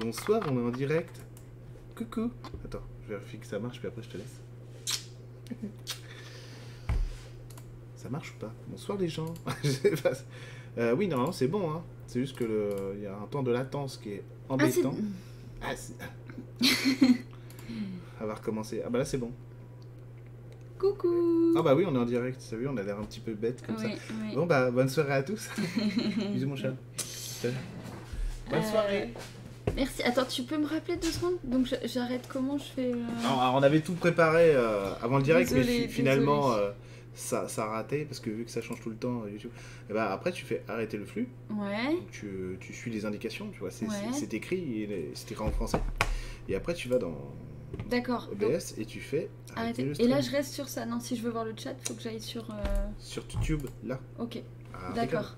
Bonsoir, on est en direct. Coucou. Attends, je vérifie que ça marche, puis après je te laisse. Ça marche ou pas? Bonsoir les gens. Euh, oui, normalement c'est bon. Hein. C'est juste que le- il y a un temps de latence qui est embêtant. Ah, c'est- On va recommencer. Ah bah là c'est bon. Coucou Ah bah oui, on est en direct. T'as vu, on a l'air un petit peu bête comme Oui, ça. oui. Bon bah bonne soirée à tous. Bisous mon chat. Bonne Euh, soirée. Merci. Attends, tu peux me rappeler deux secondes Donc j'arrête comment je fais euh, Alors, alors, on avait tout préparé euh, avant le direct, mais finalement euh, ça, ça a raté parce que vu que ça change tout le temps YouTube. Et bah, après tu fais arrêter le flux, Ouais. tu, tu suis les indications, tu vois, c'est Ouais. écrit, c'est écrit en français. Et après tu vas dans D'accord. OBS et tu fais arrêter le Et là, je reste sur ça. Non, si je veux voir le chat, faut que j'aille sur. sur YouTube là. Ok. Ah, D'accord.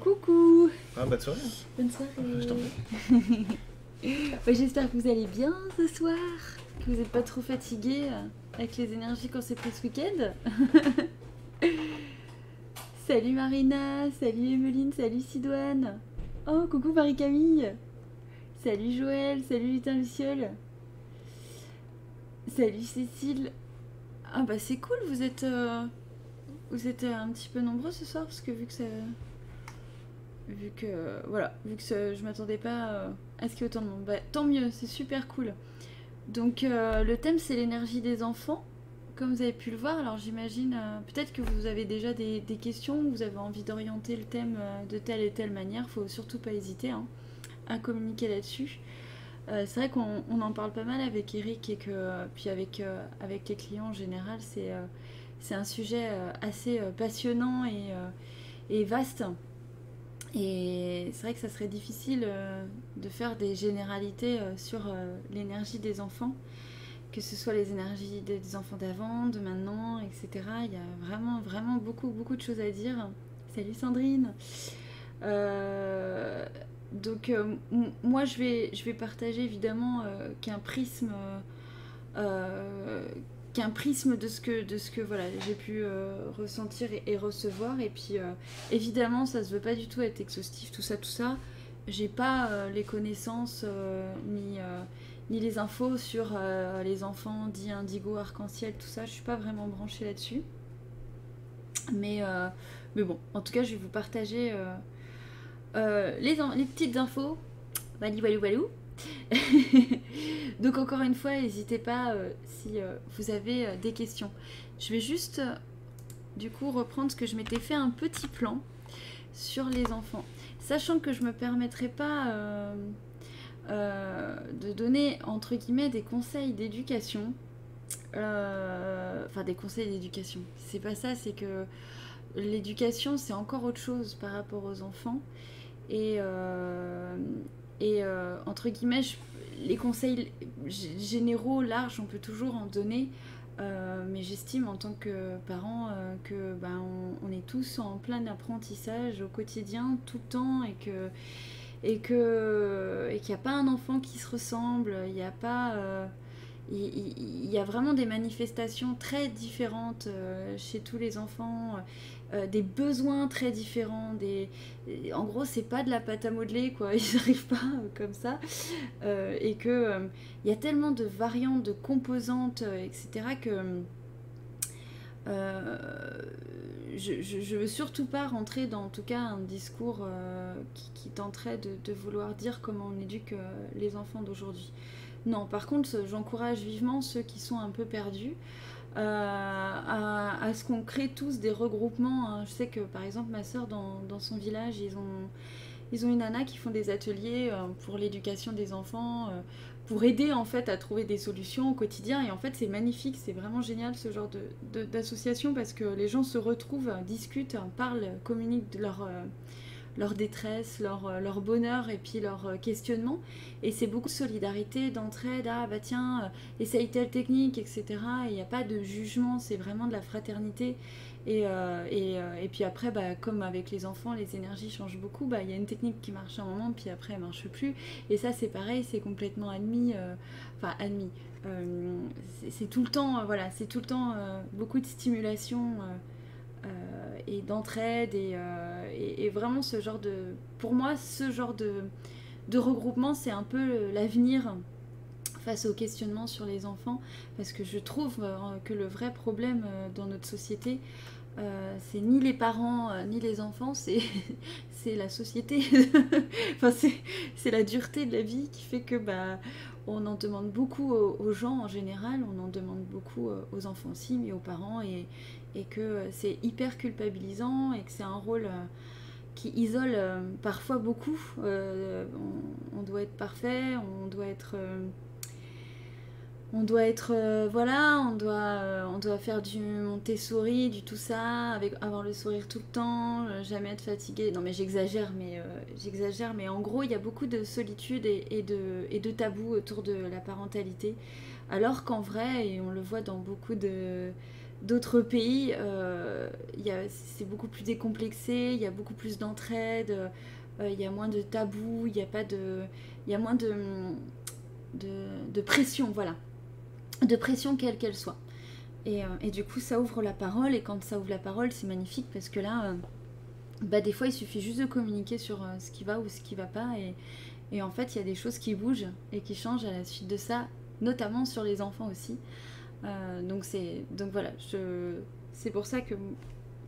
Coucou. Ah de soirée. Bonne soirée. Je t'en Ouais, J'espère que vous allez bien ce soir, que vous n'êtes pas trop fatigué euh, avec les énergies qu'on s'est pris ce week-end. salut Marina, salut Emeline, salut Sidoine. Oh, coucou Marie-Camille. Salut Joël, salut Lutin Luciole. Salut Cécile. Ah bah c'est cool, vous êtes, euh, vous êtes euh, un petit peu nombreux ce soir parce que vu que ça, vu que voilà, vu que je m'attendais pas euh, à ce qu'il y ait autant de monde. Bah, tant mieux, c'est super cool. Donc euh, le thème c'est l'énergie des enfants, comme vous avez pu le voir. Alors j'imagine euh, peut-être que vous avez déjà des, questions, vous avez envie d'orienter le thème euh, de telle et telle manière. Faut surtout pas hésiter hein, à communiquer là-dessus. Euh, c'est vrai qu'on on en parle pas mal avec Eric et que puis avec euh, les clients en général, c'est euh, un sujet euh, assez euh, passionnant euh, et vaste. Et c'est vrai que ça serait difficile euh, de faire des généralités euh, sur euh, l'énergie des enfants, que ce soit les énergies des enfants d'avant, de maintenant, etc. Il y a vraiment, vraiment beaucoup, beaucoup de choses à dire. Salut Sandrine. Donc moi je vais, je vais partager évidemment qu'un prisme, qu'un prisme de ce que, de ce que voilà, j'ai pu euh, ressentir et, recevoir. Et puis euh, évidemment ça se veut pas du tout être exhaustif, tout ça, tout ça. J'ai pas euh, les connaissances ni, ni les infos sur les enfants dits indigo, arc-en-ciel, tout ça. Je suis pas vraiment branchée là-dessus. Mais, mais bon, en tout cas, je vais vous partager les, les petites infos. Walou, walou, walou. Donc encore une fois, n'hésitez pas euh, si euh, vous avez euh, des questions. Je vais juste du coup reprendre ce que je m'étais fait un petit plan sur les enfants. Sachant que je me permettrai pas de donner entre guillemets des conseils d'éducation. Enfin des conseils d'éducation. C'est pas ça, c'est que l'éducation c'est encore autre chose par rapport aux enfants. Et, entre guillemets, je- les conseils généraux, larges, on peut toujours en donner. Euh, mais j'estime en tant que parent euh, que ben, on, est tous en plein apprentissage au quotidien, tout le temps, et que et que et qu'il n'y a pas un enfant qui se ressemble, il n'y a pas euh, il, y a vraiment des manifestations très différentes chez tous les enfants, euh, des besoins très différents, des en gros c'est pas de la pâte à modeler quoi, ils n'arrivent pas euh, comme ça, Euh, et que il y a tellement de variantes, de composantes, etc. que je, je, je veux surtout pas rentrer dans en tout cas un discours qui, tenterait de, de vouloir dire comment on éduque les enfants d'aujourd'hui. Non, par contre, j'encourage vivement ceux qui sont un peu perdus euh, à, ce qu'on crée tous des regroupements. hein. Je sais que par exemple, ma soeur dans, son village, ils ont, ils ont une nana qui font des ateliers euh, pour l'éducation des enfants, euh, pour aider en fait à trouver des solutions au quotidien. Et en fait, c'est magnifique, c'est vraiment génial ce genre de- de- d'association parce que les gens se retrouvent, discutent, parlent, communiquent de leur. Leur détresse, leur, euh, leur bonheur et puis leur euh, questionnement. Et c'est beaucoup de solidarité, d'entraide, ah bah tiens, euh, essaye telle technique, etc. Il n'y a pas de jugement, c'est vraiment de la fraternité. Et, et, et puis après, bah, comme avec les enfants, les énergies changent beaucoup. Bah, Il y a une technique qui marche un moment, puis après elle marche plus. Et ça, c'est pareil, c'est complètement admis. Enfin, admis. C'est- tout le temps, voilà, c'est tout le temps beaucoup de stimulation. Euh, euh, et d'entraide et, euh, et- vraiment ce genre de pour moi ce genre de regroupement, c'est un peu l'avenir face aux questionnements sur les enfants, parce que je trouve que le vrai problème dans notre société, c'est ni les parents ni les enfants, c'est la société. enfin, c'est la dureté de la vie qui fait que bah, on en demande beaucoup aux, gens en général, on en demande beaucoup aux enfants aussi, mais aux parents, et, que c'est hyper culpabilisant et que c'est un rôle qui isole euh, parfois beaucoup. Euh, on, doit être parfait, on doit être. Euh, on doit être. voilà, on doit, on doit faire du Montessori, du tout ça, avec, avoir le sourire tout le temps, jamais être fatigué. Non, mais j'exagère, mais, j'exagère, mais en gros, il y a beaucoup de solitude et, de, et tabous autour de la parentalité. Alors qu'en vrai, et on le voit dans beaucoup de d'autres pays, euh, c'est beaucoup plus décomplexé, il y a beaucoup plus d'entraide, euh, il y a moins de tabous, il y a pas de, il y a moins de, de, pression, voilà, de pression quelle qu'elle soit. Et, euh, et, du coup, ça ouvre la parole, et quand ça ouvre la parole, c'est magnifique parce que là, bah, des fois, il suffit juste de communiquer sur ce qui va ou ce qui va pas, et, en fait, il y a des choses qui bougent et qui changent à la suite de ça, notamment sur les enfants aussi. Euh, donc voilà, c'est pour ça que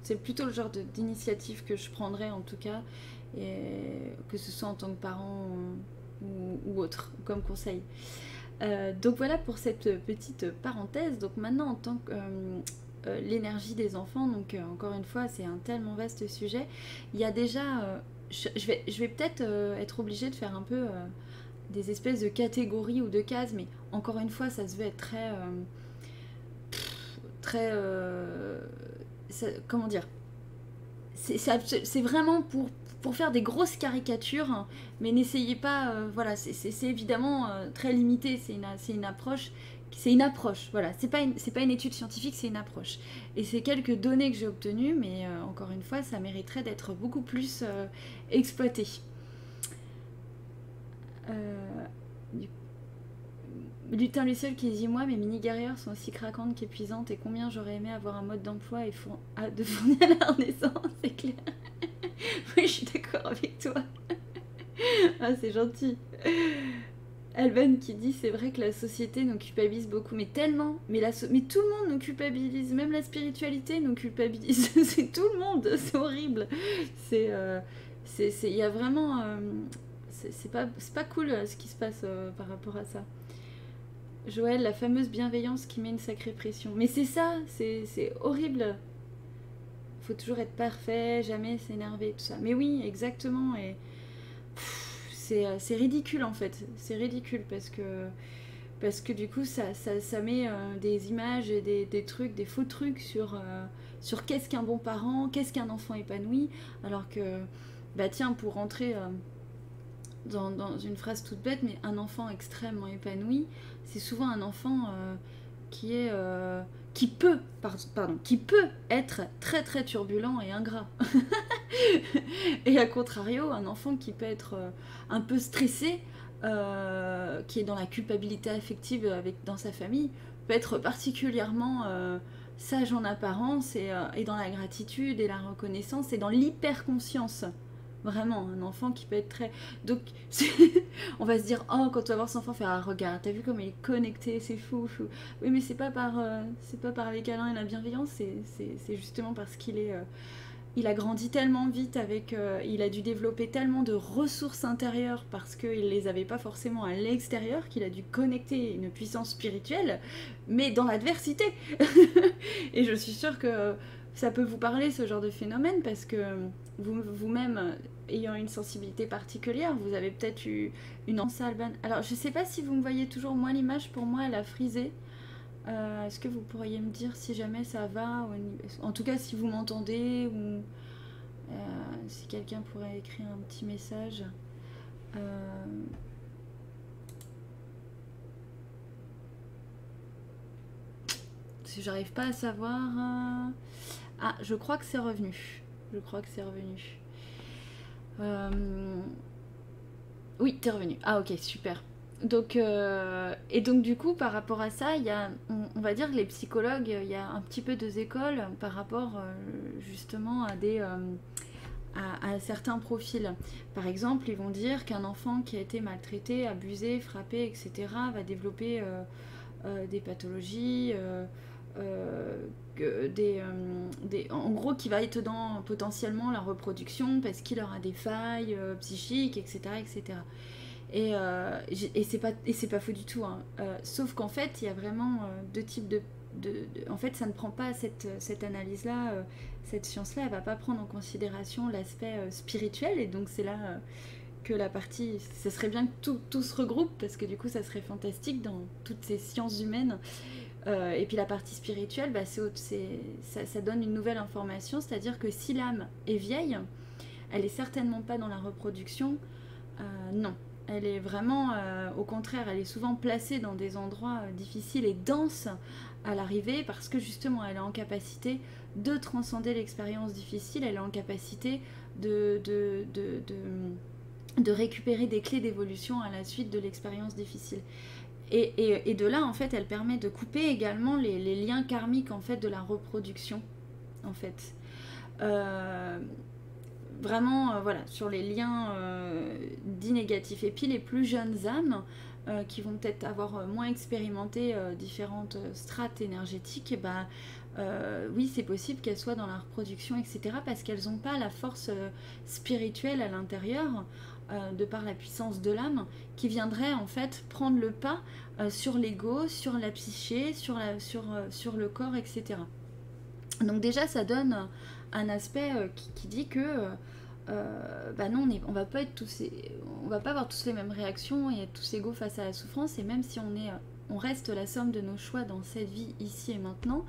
c'est plutôt le genre d'initiative que je prendrais en tout cas, et que ce soit en tant que parent ou, autre comme conseil. Euh, donc voilà pour cette petite parenthèse. Donc maintenant en tant que euh, l'énergie des enfants, donc encore une fois c'est un tellement vaste sujet. Il y a déjà, je, vais, je vais peut-être être obligée de faire un peu des espèces de catégories ou de cases, mais encore une fois ça se veut être très très. Euh, comment dire? C'est vraiment pour, pour faire des grosses caricatures, hein, mais n'essayez pas. Euh, voilà, c'est évidemment euh, très limité, c'est une, une approche. C'est une approche, voilà. C'est pas, une, pas une étude scientifique, c'est une approche. Et c'est quelques données que j'ai obtenues, mais encore une fois, ça mériterait d'être beaucoup plus exploité. Lutin Luciol qui dit Moi, mes mini-guerrières sont aussi craquantes qu'épuisantes et combien j'aurais aimé avoir un mode d'emploi et de fournir la renaissance, c'est clair. oui, je suis d'accord avec toi. ah, c'est gentil. Alban qui dit c'est vrai que la société nous culpabilise beaucoup, mais tellement, mais, la mais tout le monde nous culpabilise, même la spiritualité nous culpabilise, c'est tout le monde, c'est horrible. C'est, euh, il y a vraiment, euh, c'est pas, pas cool euh, ce qui se passe par rapport à ça. Joël, la fameuse bienveillance qui met une sacrée pression. Mais c'est ça, c'est horrible. Faut toujours être parfait, jamais s'énerver, tout ça. Mais oui, exactement. Et euh, c'est ridicule en fait. C'est ridicule parce que parce que du coup ça, ça, met euh, des images et des, trucs, des faux trucs sur, euh, sur qu'est-ce qu'un bon parent, qu'est-ce qu'un enfant épanoui, alors que bah tiens pour rentrer dans, dans, une phrase toute bête, mais un enfant extrêmement épanoui, c'est souvent un enfant qui est qui peut pardon qui peut être très très turbulent et ingrat. Et à contrario un enfant qui peut être euh, un peu stressé qui est dans la culpabilité affective avec dans sa famille peut être particulièrement sage en apparence et, et, dans la gratitude et la reconnaissance et dans l'hyper conscience Vraiment, un enfant qui peut être très. Donc, on va se dire, oh, quand on va voir son enfant, faire un regard, t'as vu comme il est connecté, c'est fou, fou. Oui, mais c'est pas par, euh, c'est pas par les câlins et la bienveillance, c'est justement parce qu'il est. Euh, il a grandi tellement vite avec. Euh, il a dû développer tellement de ressources intérieures parce qu'il les avait pas forcément à l'extérieur, qu'il a dû connecter une puissance spirituelle, mais dans l'adversité. et je suis sûre que ça peut vous parler ce genre de phénomène parce que vous-même, ayant une sensibilité particulière, vous avez peut-être eu une anse Alban. Alors, je ne sais pas si vous me voyez toujours, moi, l'image, pour moi, elle a frisé. Euh, est-ce que vous pourriez me dire si jamais ça va En tout cas, si vous m'entendez ou euh, si quelqu'un pourrait écrire un petit message. Euh... Si j'arrive pas à savoir. Euh, ah, je crois que c'est revenu. Je crois que c'est revenu. Euh, oui, t'es revenu. Ah ok, super. Donc, euh, et donc du coup, par rapport à ça, il y a, on, va dire que les psychologues, il y a un petit peu deux écoles par rapport euh, justement à des, à, certains profils. Par exemple, ils vont dire qu'un enfant qui a été maltraité, abusé, frappé, etc., va développer des pathologies. Des, en gros, qui va être dans potentiellement la reproduction parce qu'il aura des failles psychiques, etc., etc. Et, pas et c'est pas faux du tout. Hein. sauf qu'en fait, il y a vraiment deux types de en fait, ça ne prend pas cette, analyse-là, euh, cette science-là, elle va pas prendre en considération l'aspect euh, spirituel. Et donc, c'est là euh, que la partie. Ce serait bien que tout, se regroupe, parce que du coup, ça serait fantastique dans toutes ces sciences humaines. Et puis, la partie spirituelle, bah, ça, donne une nouvelle information, c'est-à-dire que si l'âme est vieille, elle est certainement pas dans la reproduction. non, elle est vraiment, au contraire, elle est souvent placée dans des endroits difficiles et denses à l'arrivée parce que justement elle est en capacité de transcender l'expérience difficile, elle est en capacité de, récupérer des clés d'évolution à la suite de l'expérience difficile. Et, de là, en fait, elle permet de couper également les, liens karmiques en fait de la reproduction, en fait. Euh, vraiment, euh, voilà, sur les liens euh, dits négatifs. Et puis les plus jeunes âmes, qui vont peut-être avoir moins expérimenté différentes strates énergétiques, et bah, oui, c'est possible qu'elles soient dans la reproduction, etc., parce qu'elles n'ont pas la force spirituelle à l'intérieur, de par la puissance de l'âme, qui viendrait en fait prendre le pas sur l'ego, sur la psyché, sur, sur le corps, etc. Donc déjà, ça donne un aspect qui, dit que euh, bah non, on, va pas être tous, on va pas avoir tous les mêmes réactions et être tous égaux face à la souffrance. Et même si on est, on reste la somme de nos choix dans cette vie ici et maintenant,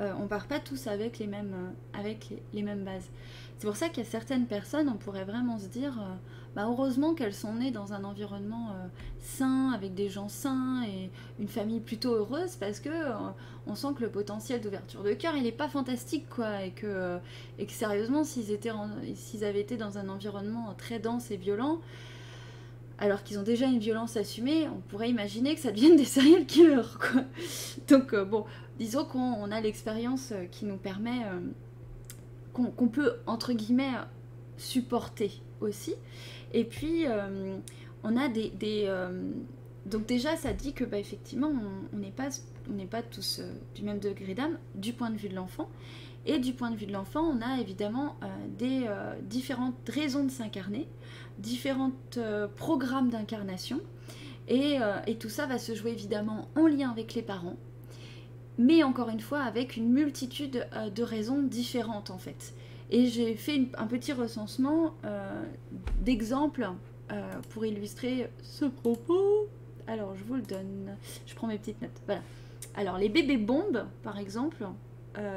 euh, on part pas tous euh, avec les, mêmes bases. C'est pour ça qu'il y a certaines personnes, on pourrait vraiment se dire, euh, bah heureusement qu'elles sont nées dans un environnement sain, avec des gens sains et une famille plutôt heureuse, parce que on sent que le potentiel d'ouverture de cœur, il n'est pas fantastique, quoi, et que, sérieusement, s'ils avaient été dans un environnement très dense et violent, alors qu'ils ont déjà une violence assumée, on pourrait imaginer que ça devienne des serial killers. Quoi. Donc bon, disons qu'on a l'expérience euh, qui nous permet, euh, qu'on peut, entre guillemets, supporter aussi. Et puis, euh, on a des... donc déjà, ça dit que, bah, effectivement, on n'est pas, on pas tous du même degré d'âme du point de vue de l'enfant. Et du point de vue de l'enfant, on a évidemment des différentes raisons de s'incarner, différents programmes d'incarnation. Et, et, tout ça va se jouer évidemment en lien avec les parents, mais encore une fois avec une multitude euh, de raisons différentes en fait. Et j'ai fait un petit recensement euh, d'exemples euh, pour illustrer ce propos. Alors je vous le donne, je prends mes petites notes. Voilà. Alors les bébés bombes par exemple,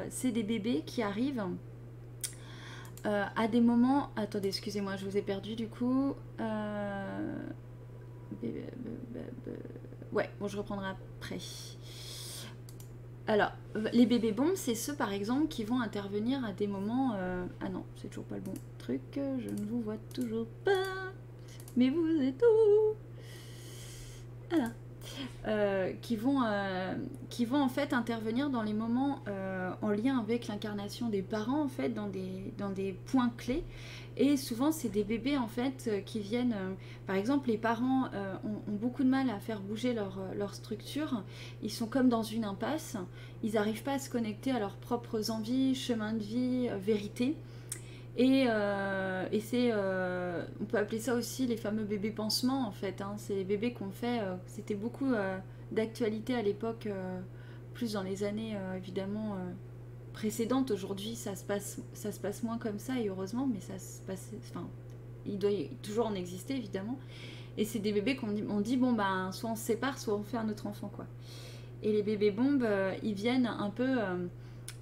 c'est des bébés qui arrivent à des moments... Attendez, excusez-moi, je vous ai perdu du coup. Ouais, bon je reprendrai après. Alors, les bébés bombes, c'est ceux par exemple qui vont intervenir à des moments. Euh, ah non, c'est toujours pas le bon truc, je ne vous vois toujours pas. Mais vous êtes où? Voilà. Euh, qui, vont, euh, qui vont en fait intervenir dans les moments en lien avec l'incarnation des parents, en fait, dans des, dans des points clés. Et souvent, c'est des bébés en fait euh, qui viennent. Euh, par exemple, les parents euh, ont, beaucoup de mal à faire bouger leur, leur, structure. Ils sont comme dans une impasse. Ils n'arrivent pas à se connecter à leurs propres envies, chemin de vie, vérité. Et, et c'est, on peut appeler ça aussi les fameux bébés pansements en fait. Hein. C'est les bébés qu'on fait. C'était beaucoup d'actualité à l'époque, plus dans les années évidemment précédente. Aujourd'hui, ça se passe, ça se passe moins comme ça et heureusement, mais ça se passe. Enfin, il doit toujours en exister évidemment. Et c'est des bébés qu'on dit, on dit bon ben soit on se sépare, soit on fait un autre enfant quoi. Et les bébés bombes, euh, ils viennent un peu euh,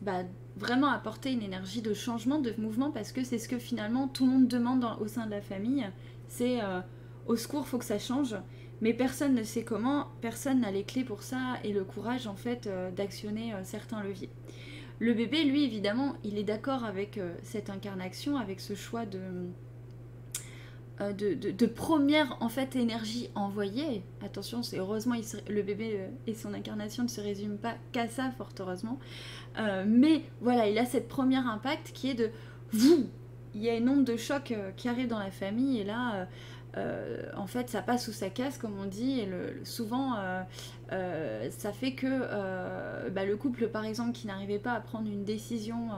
bah, vraiment apporter une énergie de changement, de mouvement parce que c'est ce que finalement tout le monde demande au sein de la famille. C'est euh, au secours, faut que ça change. Mais personne ne sait comment, personne n'a les clés pour ça et le courage en fait d'actionner certains leviers. Le bébé, lui, évidemment, il est d'accord avec euh, cette incarnation, avec ce choix de, euh, de, première en fait énergie envoyée. Attention, c'est heureusement le bébé euh, et son incarnation ne se résument pas qu'à ça, fort heureusement. mais voilà, il a cette première impact qui est de vous, il y a une onde de choc qui arrive dans la famille et là euh, en fait, ça passe ou ça casse, comme on dit, et souvent, euh, euh, ça fait que bah, le couple, par exemple, qui n'arrivait pas à prendre une décision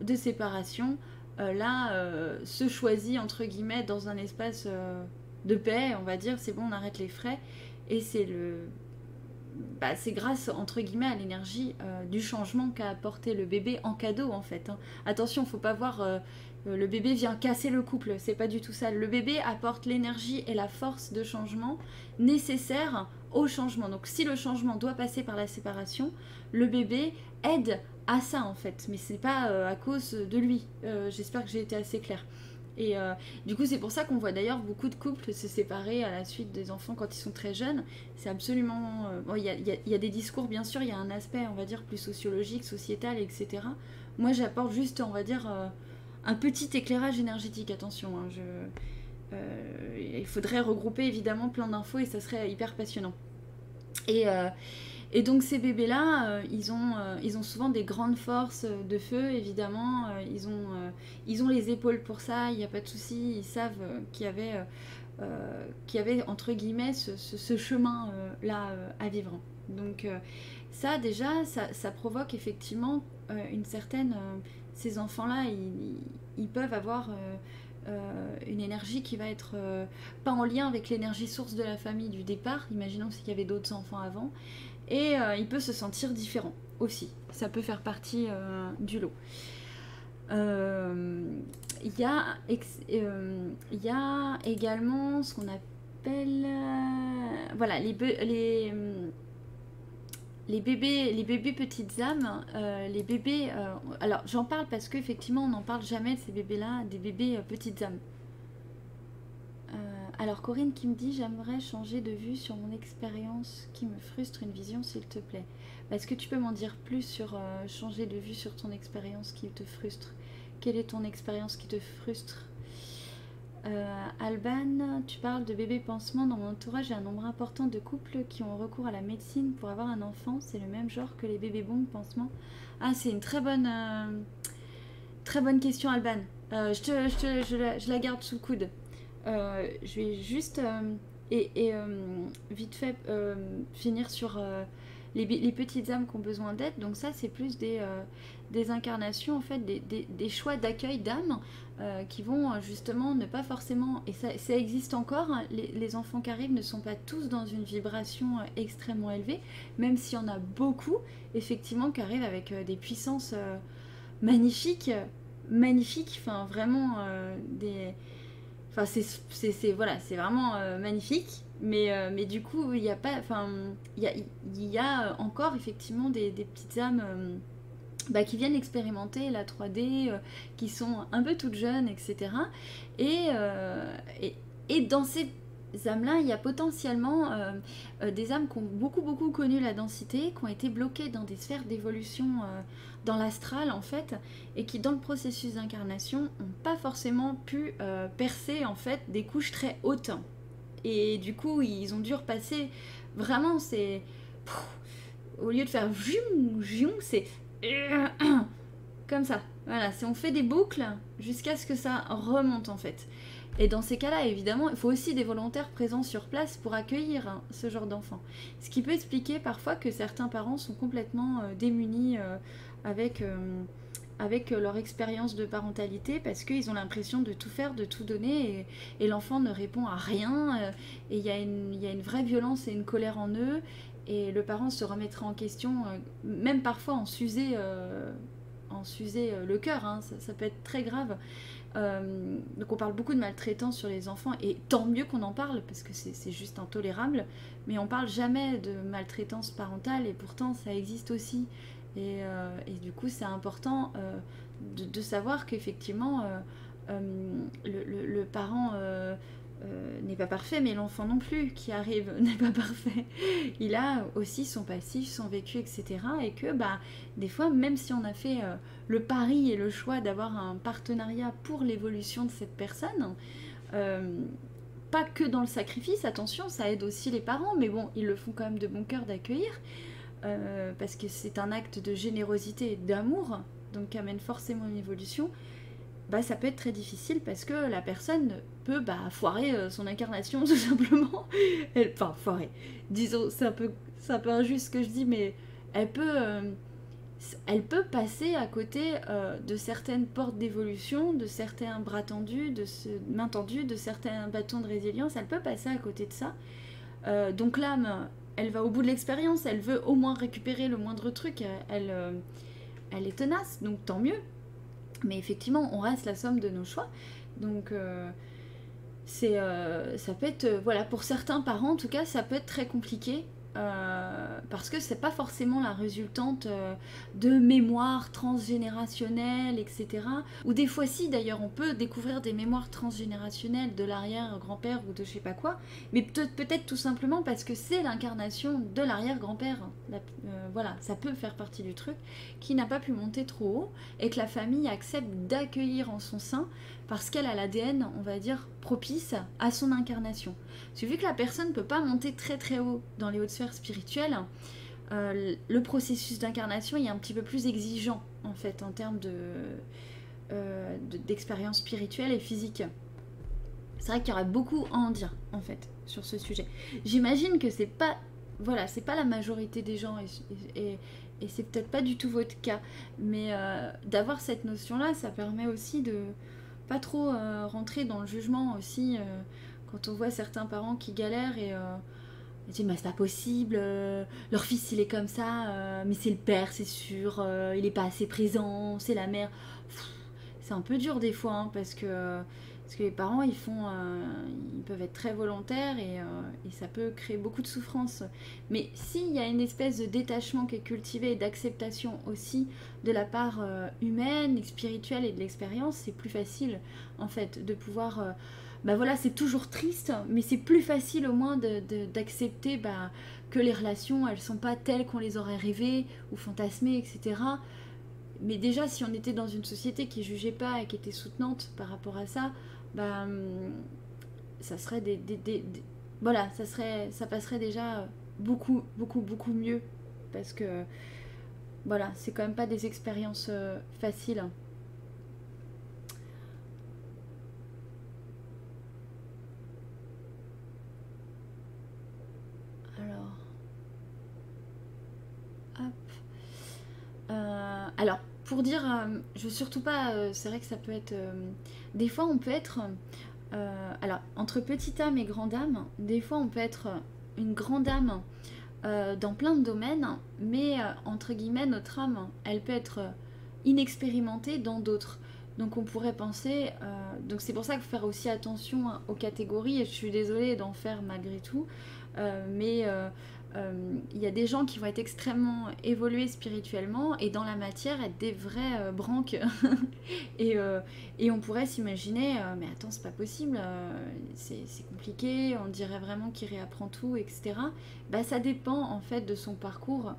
de séparation, là, se choisit, entre guillemets, dans un espace de paix, on va dire, c'est bon, on arrête les frais, et c'est le... Bah, c'est grâce, entre guillemets, à l'énergie du changement qu'a apporté le bébé en cadeau, en fait. Hein. Attention, faut pas voir euh, le bébé vient casser le couple, c'est pas du tout ça. Le bébé apporte l'énergie et la force de changement nécessaire au changement. Donc si le changement doit passer par la séparation, le bébé aide à ça en fait, mais c'est pas euh, à cause de lui. Euh, j'espère que j'ai été assez claire. Et du coup, c'est pour ça qu'on voit d'ailleurs beaucoup de couples se séparer à la suite des enfants quand ils sont très jeunes. C'est absolument. Il y, a des discours, bien sûr, il y a un aspect, on va dire, plus sociologique, sociétal, etc. Moi, j'apporte juste, on va dire, un petit éclairage énergétique, attention. Hein, euh, il faudrait regrouper évidemment plein d'infos et ça serait hyper passionnant. Et, euh, donc ces bébés-là, euh, ils, ont, ils ont souvent des grandes forces de feu, évidemment. ils, ont, ils ont les épaules pour ça, il n'y a pas de souci. Ils savent qu'il y avait... qu'il y avait entre guillemets ce, chemin-là à vivre. Donc ça déjà, ça, provoque effectivement une certaine ces enfants-là, ils, peuvent avoir euh, euh, une énergie qui va être euh, pas en lien avec l'énergie source de la famille du départ, imaginons s'il y avait d'autres enfants avant, et il peut se sentir différent aussi. Ça peut faire partie du lot. Il y, a également ce qu'on appelle voilà les, bébés, les bébés petites âmes, euh, les bébés. Euh, alors j'en parle parce qu'effectivement on n'en parle jamais de ces bébés-là, des bébés euh, petites âmes. Alors Corinne qui me dit j'aimerais changer de vue sur mon expérience qui me frustre une vision s'il te plaît. Est-ce que tu peux m'en dire plus sur changer de vue sur ton expérience qui te frustre? Quelle est ton expérience qui te frustre? Euh, Alban, tu parles de bébés pansements. Dans mon entourage, a un nombre important de couples qui ont recours à la médecine pour avoir un enfant. C'est le même genre que les bébés bombes pansements. Ah, c'est une très bonne, euh, question, Alban. Euh, je, la, garde sous coude. Je vais juste et, et vite fait finir sur les, petites âmes qui ont besoin d'aide. Donc ça, c'est plus des, des incarnations, en fait, des, des choix d'accueil d'âmes euh, qui vont euh, justement ne pas forcément, et ça, existe encore, hein, les, enfants qui arrivent ne sont pas tous dans une vibration euh, extrêmement élevée, même s'il y en a beaucoup, effectivement, qui arrivent avec des puissances magnifiques, magnifiques, enfin vraiment des... C'est vraiment magnifique, mais, mais du coup, il y a, encore effectivement des, petites âmes bah, qui viennent expérimenter la 3D, euh, qui sont un peu toutes jeunes, etc. Euh, et, et, dans ces âmes-là, il y a potentiellement euh, des âmes qui ont beaucoup, beaucoup connu la densité, qui ont été bloquées dans des sphères d'évolution dans l'astral, en fait, et qui, dans le processus d'incarnation, n'ont pas forcément pu percer, en fait, des couches très hautes. Et du coup, ils ont dû repasser, vraiment, c'est... Au lieu de faire c'est Comme ça. Voilà, si on fait des boucles jusqu'à ce que ça remonte en fait. Et dans ces cas-là, évidemment, il faut aussi des volontaires présents sur place pour accueillir hein, ce genre d'enfants. Ce qui peut expliquer parfois que certains parents sont complètement euh, démunis euh, avec, euh, avec leur expérience de parentalité parce qu'ils ont l'impression de tout faire, de tout donner et, l'enfant ne répond à rien. et il y, y, a une vraie violence et une colère en eux et le parent se remettra en question, euh, même parfois en s'user, euh, en s'user euh, le cœur, hein, ça, peut être très grave. donc on parle beaucoup de maltraitance sur les enfants, et tant mieux qu'on en parle, parce que c'est juste intolérable, mais on parle jamais de maltraitance parentale, et pourtant ça existe aussi. Et, du coup c'est important de, savoir qu'effectivement le, parent euh, n'est pas parfait, mais l'enfant non plus qui arrive n'est pas parfait. Il a aussi son passif, son vécu, etc. Et que bah, des fois, même si on a fait euh, le pari et le choix d'avoir un partenariat pour l'évolution de cette personne, euh, pas que dans le sacrifice, attention, ça aide aussi les parents, mais bon, ils le font quand même de bon cœur d'accueillir, parce que c'est un acte de générosité et d'amour, donc qui amène forcément une évolution bah, ça peut être très difficile parce que la personne bah, foirer euh, son incarnation tout simplement. elle, enfin, foirer. Disons, c'est un, peu, un peu injuste ce que je dis, mais elle peut, euh, elle peut passer à côté euh, de certaines portes d'évolution, de certains bras tendus, de mains tendues, de certains bâtons de résilience. Elle peut passer à côté de ça. donc l'âme, elle va au bout de l'expérience, elle veut au moins récupérer le moindre truc. Elle, elle est tenace, donc tant mieux. Mais effectivement, on reste la somme de nos choix. Donc, c'est, euh, ça peut être, euh, voilà, pour certains parents en tout cas, ça peut être très compliqué euh, parce que c'est pas forcément la résultante de mémoires transgénérationnelles, etc. Ou des fois si d'ailleurs on peut découvrir des mémoires transgénérationnelles de l'arrière-grand-père ou de je sais pas quoi, mais peut-être tout simplement parce que c'est l'incarnation de l'arrière-grand-père. Voilà, ça peut faire partie du truc, qui n'a pas pu monter trop haut et que la famille accepte d'accueillir en son sein parce qu'elle a l'ADN, on va dire, propice à son incarnation. Parce vu que la personne ne peut pas monter très très haut dans les hautes sphères spirituelles, euh, le processus d'incarnation est un petit peu plus exigeant en fait en termes euh, de, d'expérience spirituelle et physique. C'est vrai qu'il y aurait beaucoup à en dire en fait sur ce sujet. J'imagine que c'est pas voilà, c'est pas la majorité des gens et, et, c'est peut-être pas du tout votre cas, mais euh, d'avoir cette notion-là, ça permet aussi de, pas trop euh, rentrer dans le jugement aussi euh, quand on voit certains parents qui galèrent et euh, disent mais c'est pas possible, leur fils il est comme ça, mais c'est le père c'est sûr, il est pas assez présent, c'est la mère. C'est un peu dur des fois hein, parce que parce que les parents, ils font, ils peuvent être très volontaires et, et, ça peut créer beaucoup de souffrance. Mais s'il y a une espèce de détachement qui est cultivé et d'acceptation aussi de la part humaine, spirituelle et de l'expérience, c'est plus facile en fait de pouvoir. bah voilà, c'est toujours triste, mais c'est plus facile au moins d'accepter bah, que les relations, elles sont pas telles qu'on les aurait rêvées ou fantasmées, etc mais déjà si on était dans une société qui jugeait pas et qui était soutenante par rapport à ça, bah, hum, ça serait des, voilà, ça serait, ça passerait déjà beaucoup, beaucoup, beaucoup mieux parce que voilà, c'est quand même pas des expériences euh, faciles. Alors, hop. Euh, alors, pour dire, euh, je veux surtout pas, euh, c'est vrai que ça peut être. Euh, des fois, on peut être. alors, entre petite âme et grande âme, des fois, on peut être une grande âme dans plein de domaines, mais entre guillemets, notre âme, elle peut être inexpérimentée dans d'autres. Donc on pourrait penser, donc c'est pour ça qu'il faut faire aussi attention aux catégories, et je suis désolée d'en faire malgré tout, mais il y a des gens qui vont être extrêmement évolués spirituellement et dans la matière être des vrais euh, branques. et, euh, et, on pourrait s'imaginer, mais attends, c'est pas possible, c'est compliqué, on dirait vraiment qu'il réapprend tout, etc. Bah, ça dépend en fait de son parcours.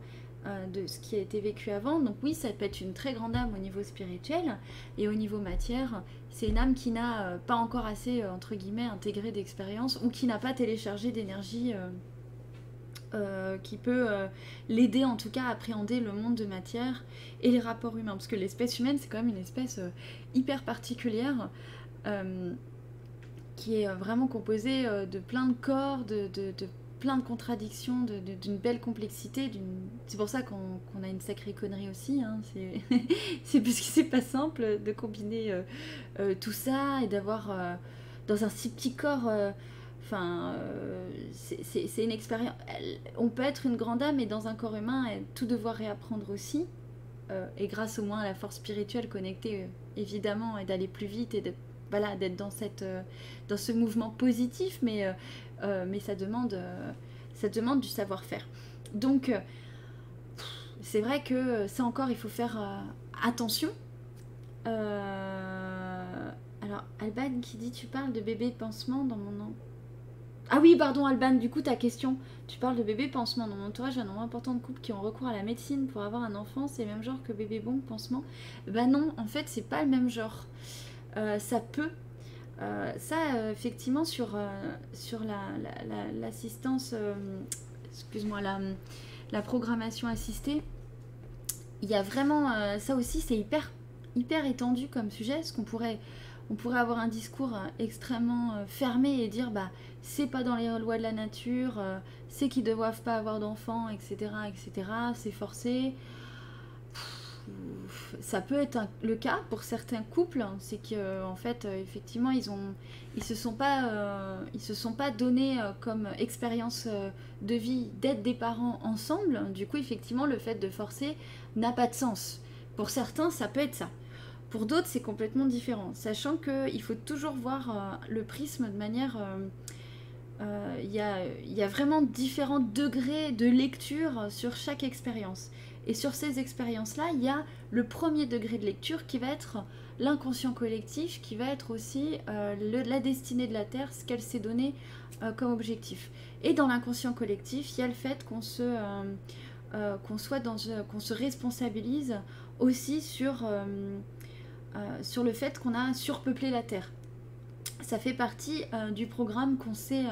de ce qui a été vécu avant. Donc oui, ça peut être une très grande âme au niveau spirituel et au niveau matière, c'est une âme qui n'a pas encore assez, entre guillemets, intégré d'expérience ou qui n'a pas téléchargé d'énergie euh, qui peut euh, l'aider en tout cas à appréhender le monde de matière et les rapports humains. Parce que l'espèce humaine, c'est quand même une espèce euh, hyper particulière qui est vraiment composée de plein de corps, de, plein de contradictions, d'une belle complexité. C'est pour ça qu'on a une sacrée connerie aussi. Hein. C'est parce que c'est pas simple de combiner tout ça et d'avoir dans un si petit corps Enfin, euh, c'est une expérience. On peut être une grande âme et dans un corps humain tout devoir réapprendre aussi. Euh, et grâce au moins à la force spirituelle connectée, euh, évidemment, et d'aller plus vite et d'être voilà, dans, cette, dans ce mouvement positif, mais, mais ça, demande, ça demande du savoir-faire. Donc, c'est vrai que ça encore, il faut faire attention. alors, Alban qui dit Tu parles de bébé pansement dans mon nom. Ah oui, pardon, Alban, du coup, ta question. Tu parles de bébé pansement. Dans mon entourage, un nombre important de couples qui ont recours à la médecine pour avoir un enfant. C'est le même genre que bébé bon, pansement Bah non, en fait, c'est pas le même genre. Euh, ça peut. Euh, ça, euh, effectivement, sur, l'assistance, la, excuse-moi, la, programmation assistée, il y a vraiment. ça aussi, c'est hyper hyper étendu comme sujet, parce qu'on pourrait, on pourrait avoir un discours extrêmement fermé et dire bah c'est pas dans les lois de la nature, c'est qu'ils ne doivent pas avoir d'enfants, etc., etc., c'est forcé ça peut être le cas pour certains couples, hein. c'est que en fait euh, effectivement ils ont ils se sont pas euh, ils se sont pas donnés euh, comme expérience de vie d'être des parents ensemble. Du coup effectivement le fait de forcer n'a pas de sens. Pour certains ça peut être ça. Pour d'autres c'est complètement différent, sachant que il faut toujours voir le prisme de manière il y, a, y a vraiment différents degrés de lecture sur chaque expérience. Et sur ces expériences-là, il y a le premier degré de lecture qui va être l'inconscient collectif, qui va être aussi euh, la destinée de la Terre, ce qu'elle s'est donné euh, comme objectif. Et dans l'inconscient collectif, il y a le fait qu'on se, euh, qu'on soit qu'on se responsabilise aussi sur, sur le fait qu'on a surpeuplé la Terre. Ça fait partie du programme qu'on s'est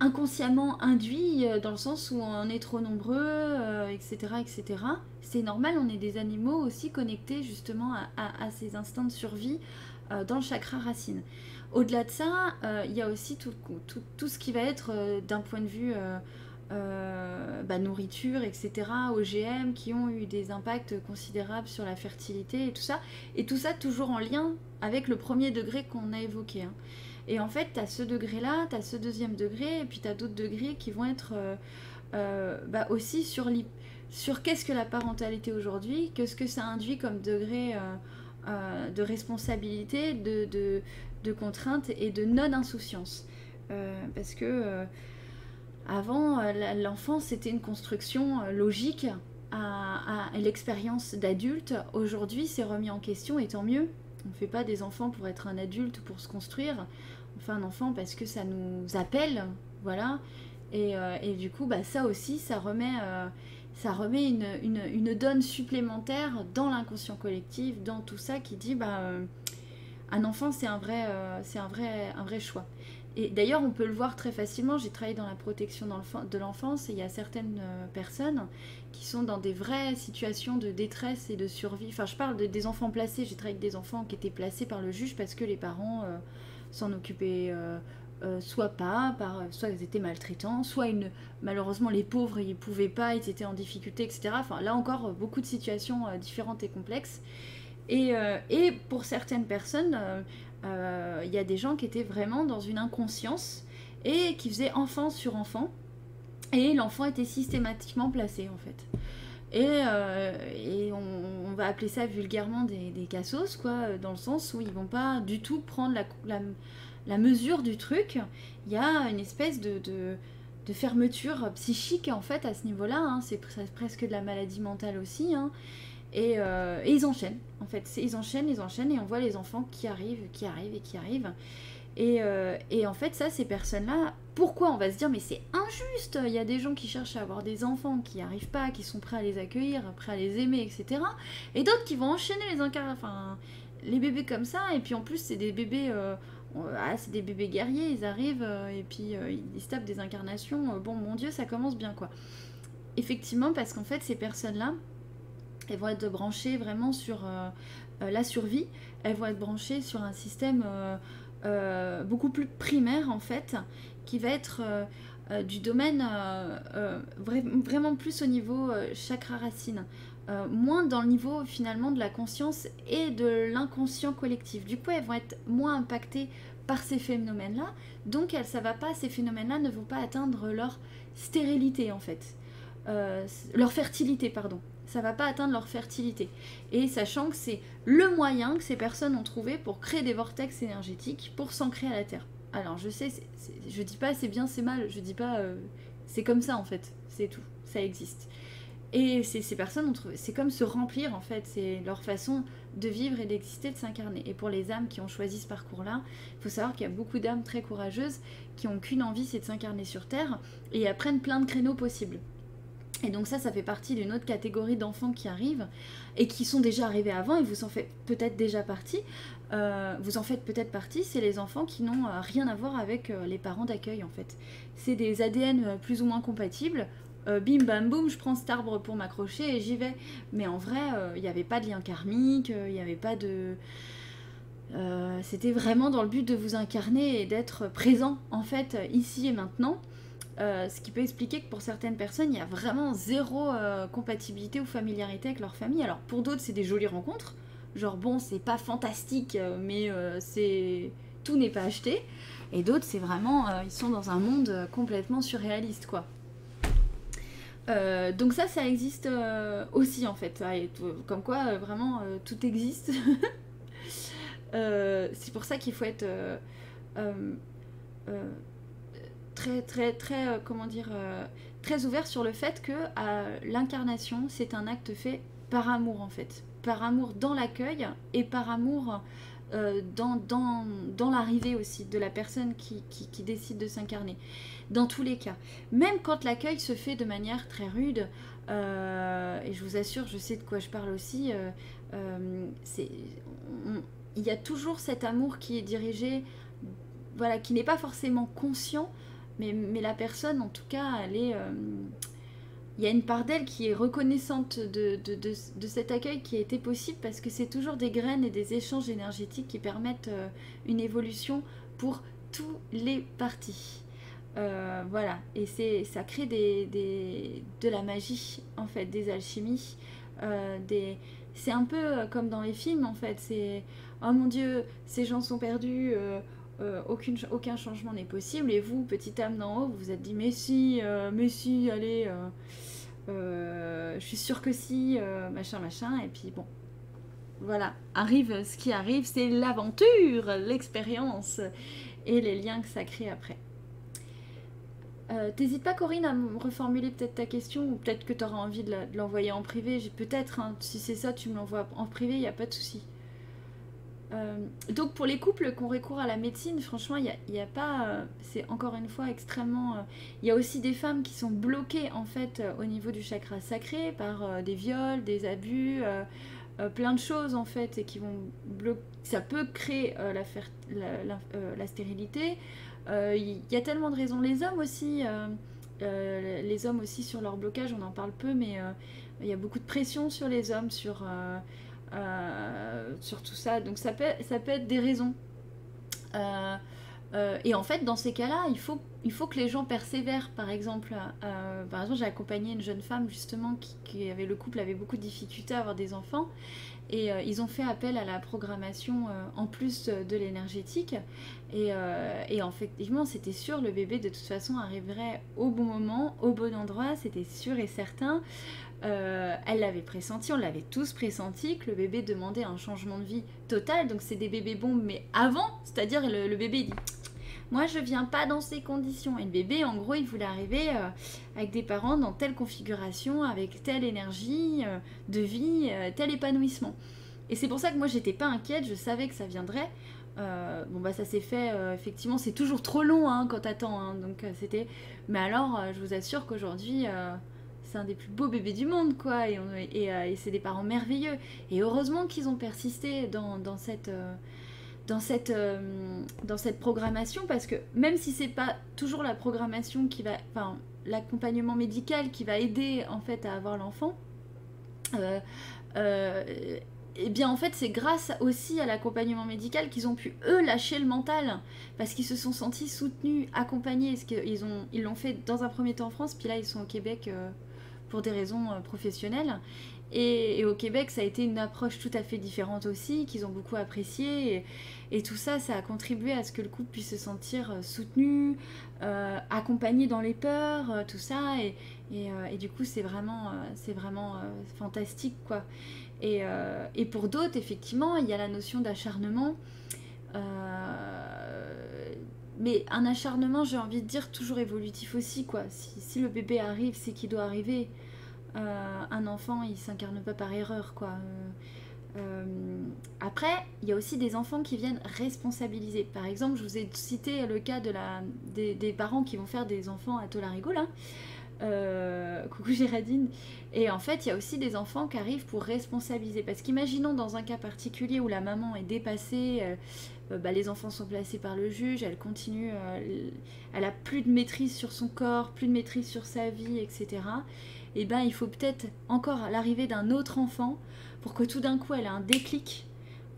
inconsciemment induit euh, dans le sens où on est trop nombreux, etc., euh, etc. C'est normal, on est des animaux aussi connectés justement à, ces instincts de survie euh, dans le chakra racine. Au-delà de ça, il y a aussi tout, ce qui va être d'un point de vue bah, nourriture, etc., OGM, qui ont eu des impacts considérables sur la fertilité et tout ça. Et tout ça toujours en lien avec le premier degré qu'on a évoqué. Hein. Et en fait, tu as ce degré-là, tu as ce deuxième degré, et puis tu as d'autres degrés qui vont être euh, euh, bah, aussi sur, sur qu'est-ce que la parentalité aujourd'hui, qu'est-ce que ça induit comme degré euh, de responsabilité, de, de, de, contrainte et de non-insouciance. parce que avant, l'enfance, c'était une construction logique à, l'expérience d'adulte. Aujourd'hui, c'est remis en question, et tant mieux. On ne fait pas des enfants pour être un adulte, pour se construire on fait un enfant parce que ça nous appelle, voilà. Et, euh, du coup, bah, ça aussi, ça remet, euh, ça remet une, une, donne supplémentaire dans l'inconscient collectif, dans tout ça qui dit, bah, euh, un enfant, c'est un, vrai, c'est un, vrai, un vrai choix. Et d'ailleurs, on peut le voir très facilement. J'ai travaillé dans la protection de l'enfance et il y a certaines personnes qui sont dans des vraies situations de détresse et de survie. Enfin, je parle de, des enfants placés. J'ai travaillé avec des enfants qui étaient placés par le juge parce que les parents s'en occuper euh, euh, soit pas, par, soit ils étaient maltraitants, soit malheureusement les pauvres ils pouvaient pas, ils étaient en difficulté, etc. Enfin là encore beaucoup de situations euh, différentes et complexes. Et, et, pour certaines personnes, il y a des gens qui étaient vraiment dans une inconscience et qui faisaient enfant sur enfant. Et l'enfant était systématiquement placé en fait. Et, et on, va appeler ça vulgairement des, des, cassos, quoi, dans le sens où ils vont pas du tout prendre la, la, la mesure du truc. Il y a une espèce de, de, de fermeture psychique, en fait, à ce niveau-là. Hein. C'est presque de la maladie mentale aussi. Hein. Et, euh, et, ils enchaînent, en fait. Ils enchaînent, ils enchaînent, et on voit les enfants qui arrivent, qui arrivent et qui arrivent. Et, euh, et, en fait, ça, ces personnes-là, pourquoi on va se dire, mais c'est injuste Il y a des gens qui cherchent à avoir des enfants, qui n'y arrivent pas, qui sont prêts à les accueillir, prêts à les aimer, etc. Et d'autres qui vont enchaîner les enfin, les bébés comme ça, et puis en plus, c'est des bébés. Euh, ah, c'est des bébés guerriers, ils arrivent et puis ils se tapent des incarnations. bon, mon Dieu, ça commence bien quoi. Effectivement, parce qu'en fait, ces personnes-là, elles vont être branchées vraiment sur la survie, elles vont être branchées sur un système euh, beaucoup plus primaire en fait, qui va être euh, euh, du domaine vraiment plus au niveau chakra racine. moins dans le niveau finalement de la conscience et de l'inconscient collectif. Du coup, elles vont être moins impactées par ces phénomènes-là. Donc, elles, ça va pas, ces phénomènes-là ne vont pas atteindre leur stérilité en fait, leur fertilité, pardon ça va pas atteindre leur fertilité. Et sachant que c'est le moyen que ces personnes ont trouvé pour créer des vortex énergétiques pour s'ancrer à la Terre. Alors je sais, je dis pas c'est bien, c'est mal, je dis pas euh, c'est comme ça en fait, c'est tout, ça existe. Et ces personnes ont trouvé, c'est comme se remplir en fait, c'est leur façon de vivre et d'exister, de s'incarner. Et pour les âmes qui ont choisi ce parcours-là, il faut savoir qu'il y a beaucoup d'âmes très courageuses qui ont qu'une envie, c'est de s'incarner sur Terre et apprennent plein de créneaux possibles. Et donc ça, ça fait partie d'une autre catégorie d'enfants qui arrivent et qui sont déjà arrivés avant et vous en faites peut-être déjà partie. Euh, vous en faites peut-être partie, c'est les enfants qui n'ont euh, rien à voir avec euh, les parents d'accueil en fait. C'est des ADN plus ou moins compatibles. bim bam boum, je prends cet arbre pour m'accrocher et j'y vais. Mais en vrai, il n'y avait pas de lien karmique, il n'y avait pas de. C'était vraiment dans le but de vous incarner et d'être présent en fait ici et maintenant. Ce qui peut expliquer que pour certaines personnes, il y a vraiment zéro compatibilité ou familiarité avec leur famille. Alors pour d'autres, c'est des jolies rencontres. Genre bon, c'est pas fantastique, mais c'est tout n'est pas acheté. Et d'autres, c'est vraiment, euh, ils sont dans un monde euh, complètement surréaliste, quoi. Euh, donc ça, ça existe aussi en fait. comme quoi, vraiment, tout existe. c'est pour ça qu'il faut être très, très, très, comment dire, très ouvert sur le fait que l'incarnation, c'est un acte fait par amour en fait. Par amour dans l'accueil et par amour euh, dans, dans, dans l'arrivée aussi de la personne qui, qui, décide de s'incarner. Dans tous les cas. Même quand l'accueil se fait de manière très rude, euh, et je vous assure, je sais de quoi je parle aussi, euh, il y a toujours cet amour qui est dirigé, voilà, qui n'est pas forcément conscient, mais, la personne, en tout cas, elle est il y a une part d'elle qui est reconnaissante de, cet accueil qui a été possible parce que c'est toujours des graines et des échanges énergétiques qui permettent euh, une évolution pour tous les partis. Euh, voilà, et ça crée de la magie en fait, des alchimies. Euh. C'est un peu comme dans les films en fait, c'est oh mon dieu, ces gens sont perdus, aucune, aucun changement n'est possible. Et vous, petite âme d'en haut, vous vous êtes dit mais si, mais si, allez, euh, je suis sûre que si, euh, machin, machin. Et puis bon, voilà, arrive ce qui arrive, c'est l'aventure, l'expérience et les liens que ça crée après. Euh, T'hésites pas, Corinne, à me reformuler peut-être ta question, ou peut-être que tu auras envie de l'envoyer en privé. Peut-être, hein, si c'est ça, tu me l'envoies en privé, il n'y a pas de souci. Euh, donc pour les couples qui ont recours à la médecine, franchement, il n'y a, pas... Euh, c'est encore une fois extrêmement... Euh, il y a aussi des femmes qui sont bloquées en fait au niveau du chakra sacré par des viols, des abus, plein de choses en fait, et qui vont bloquer... Ça peut créer la, la, stérilité. Il y a tellement de raisons. Les hommes aussi... les hommes aussi sur leur blocage, on en parle peu, mais il y a beaucoup de pression sur les hommes, sur sur tout ça. Donc ça peut, ça peut être des raisons. Euh, euh, et en fait, dans ces cas-là, il faut, il faut que les gens persévèrent. Par exemple, par exemple j'ai accompagné une jeune femme justement qui, avait le couple avait beaucoup de difficultés à avoir des enfants. Et ils ont fait appel à la programmation en plus de l'énergétique. Et, et, effectivement, c'était sûr, le bébé de toute façon arriverait au bon moment, au bon endroit, c'était sûr et certain. Euh, elle l'avait pressenti, on l'avait tous pressenti que le bébé demandait un changement de vie total. Donc c'est des bébés bombes, mais avant, c'est-à-dire le, bébé dit moi je viens pas dans ces conditions. Et le bébé, en gros, il voulait arriver euh, avec des parents dans telle configuration, avec telle énergie euh, de vie, tel épanouissement. Et c'est pour ça que moi j'étais pas inquiète, je savais que ça viendrait. bon bah ça s'est fait effectivement c'est toujours trop long hein, quand t'attends hein, donc c'était mais alors je vous assure qu'aujourd'hui c'est un des plus beaux bébés du monde, quoi. Et, euh, et, c'est des parents merveilleux. Et heureusement qu'ils ont persisté dans, cette. Euh, dans cette, euh, dans cette programmation parce que même si c'est pas toujours la programmation qui va enfin l'accompagnement médical qui va aider en fait à avoir l'enfant et eh bien en fait c'est grâce aussi à l'accompagnement médical qu'ils ont pu eux lâcher le mental parce qu'ils se sont sentis soutenus, accompagnés. Parce qu'ils ils l'ont fait dans un premier temps en France, puis là ils sont au Québec pour des raisons euh, professionnelles. Et, au Québec, ça a été une approche tout à fait différente aussi, qu'ils ont beaucoup apprécié. Et, tout ça, ça a contribué à ce que le couple puisse se sentir euh, soutenu, euh, accompagné dans les peurs, tout ça. Et, du coup, c'est vraiment, c'est vraiment fantastique, quoi. Et, pour d'autres, effectivement, il y a la notion d'acharnement. mais un acharnement, j'ai envie de dire, toujours évolutif aussi, quoi. Si le bébé arrive, c'est qu'il doit arriver. Euh, un enfant, il s'incarne pas par erreur, quoi. Euh, euh, après, il y a aussi des enfants qui viennent responsabiliser. Par exemple, je vous ai cité le cas des, parents qui vont faire des enfants à Tolarigo, là. Coucou Géraldine. Et en fait, il y a aussi des enfants qui arrivent pour responsabiliser. Parce qu'imaginons dans un cas particulier où la maman est dépassée, bah, les enfants sont placés par le juge, elle continue, elle a plus de maîtrise sur son corps, plus de maîtrise sur sa vie, etc. Et ben, il faut peut-être encore l'arrivée d'un autre enfant pour que tout d'un coup elle ait un déclic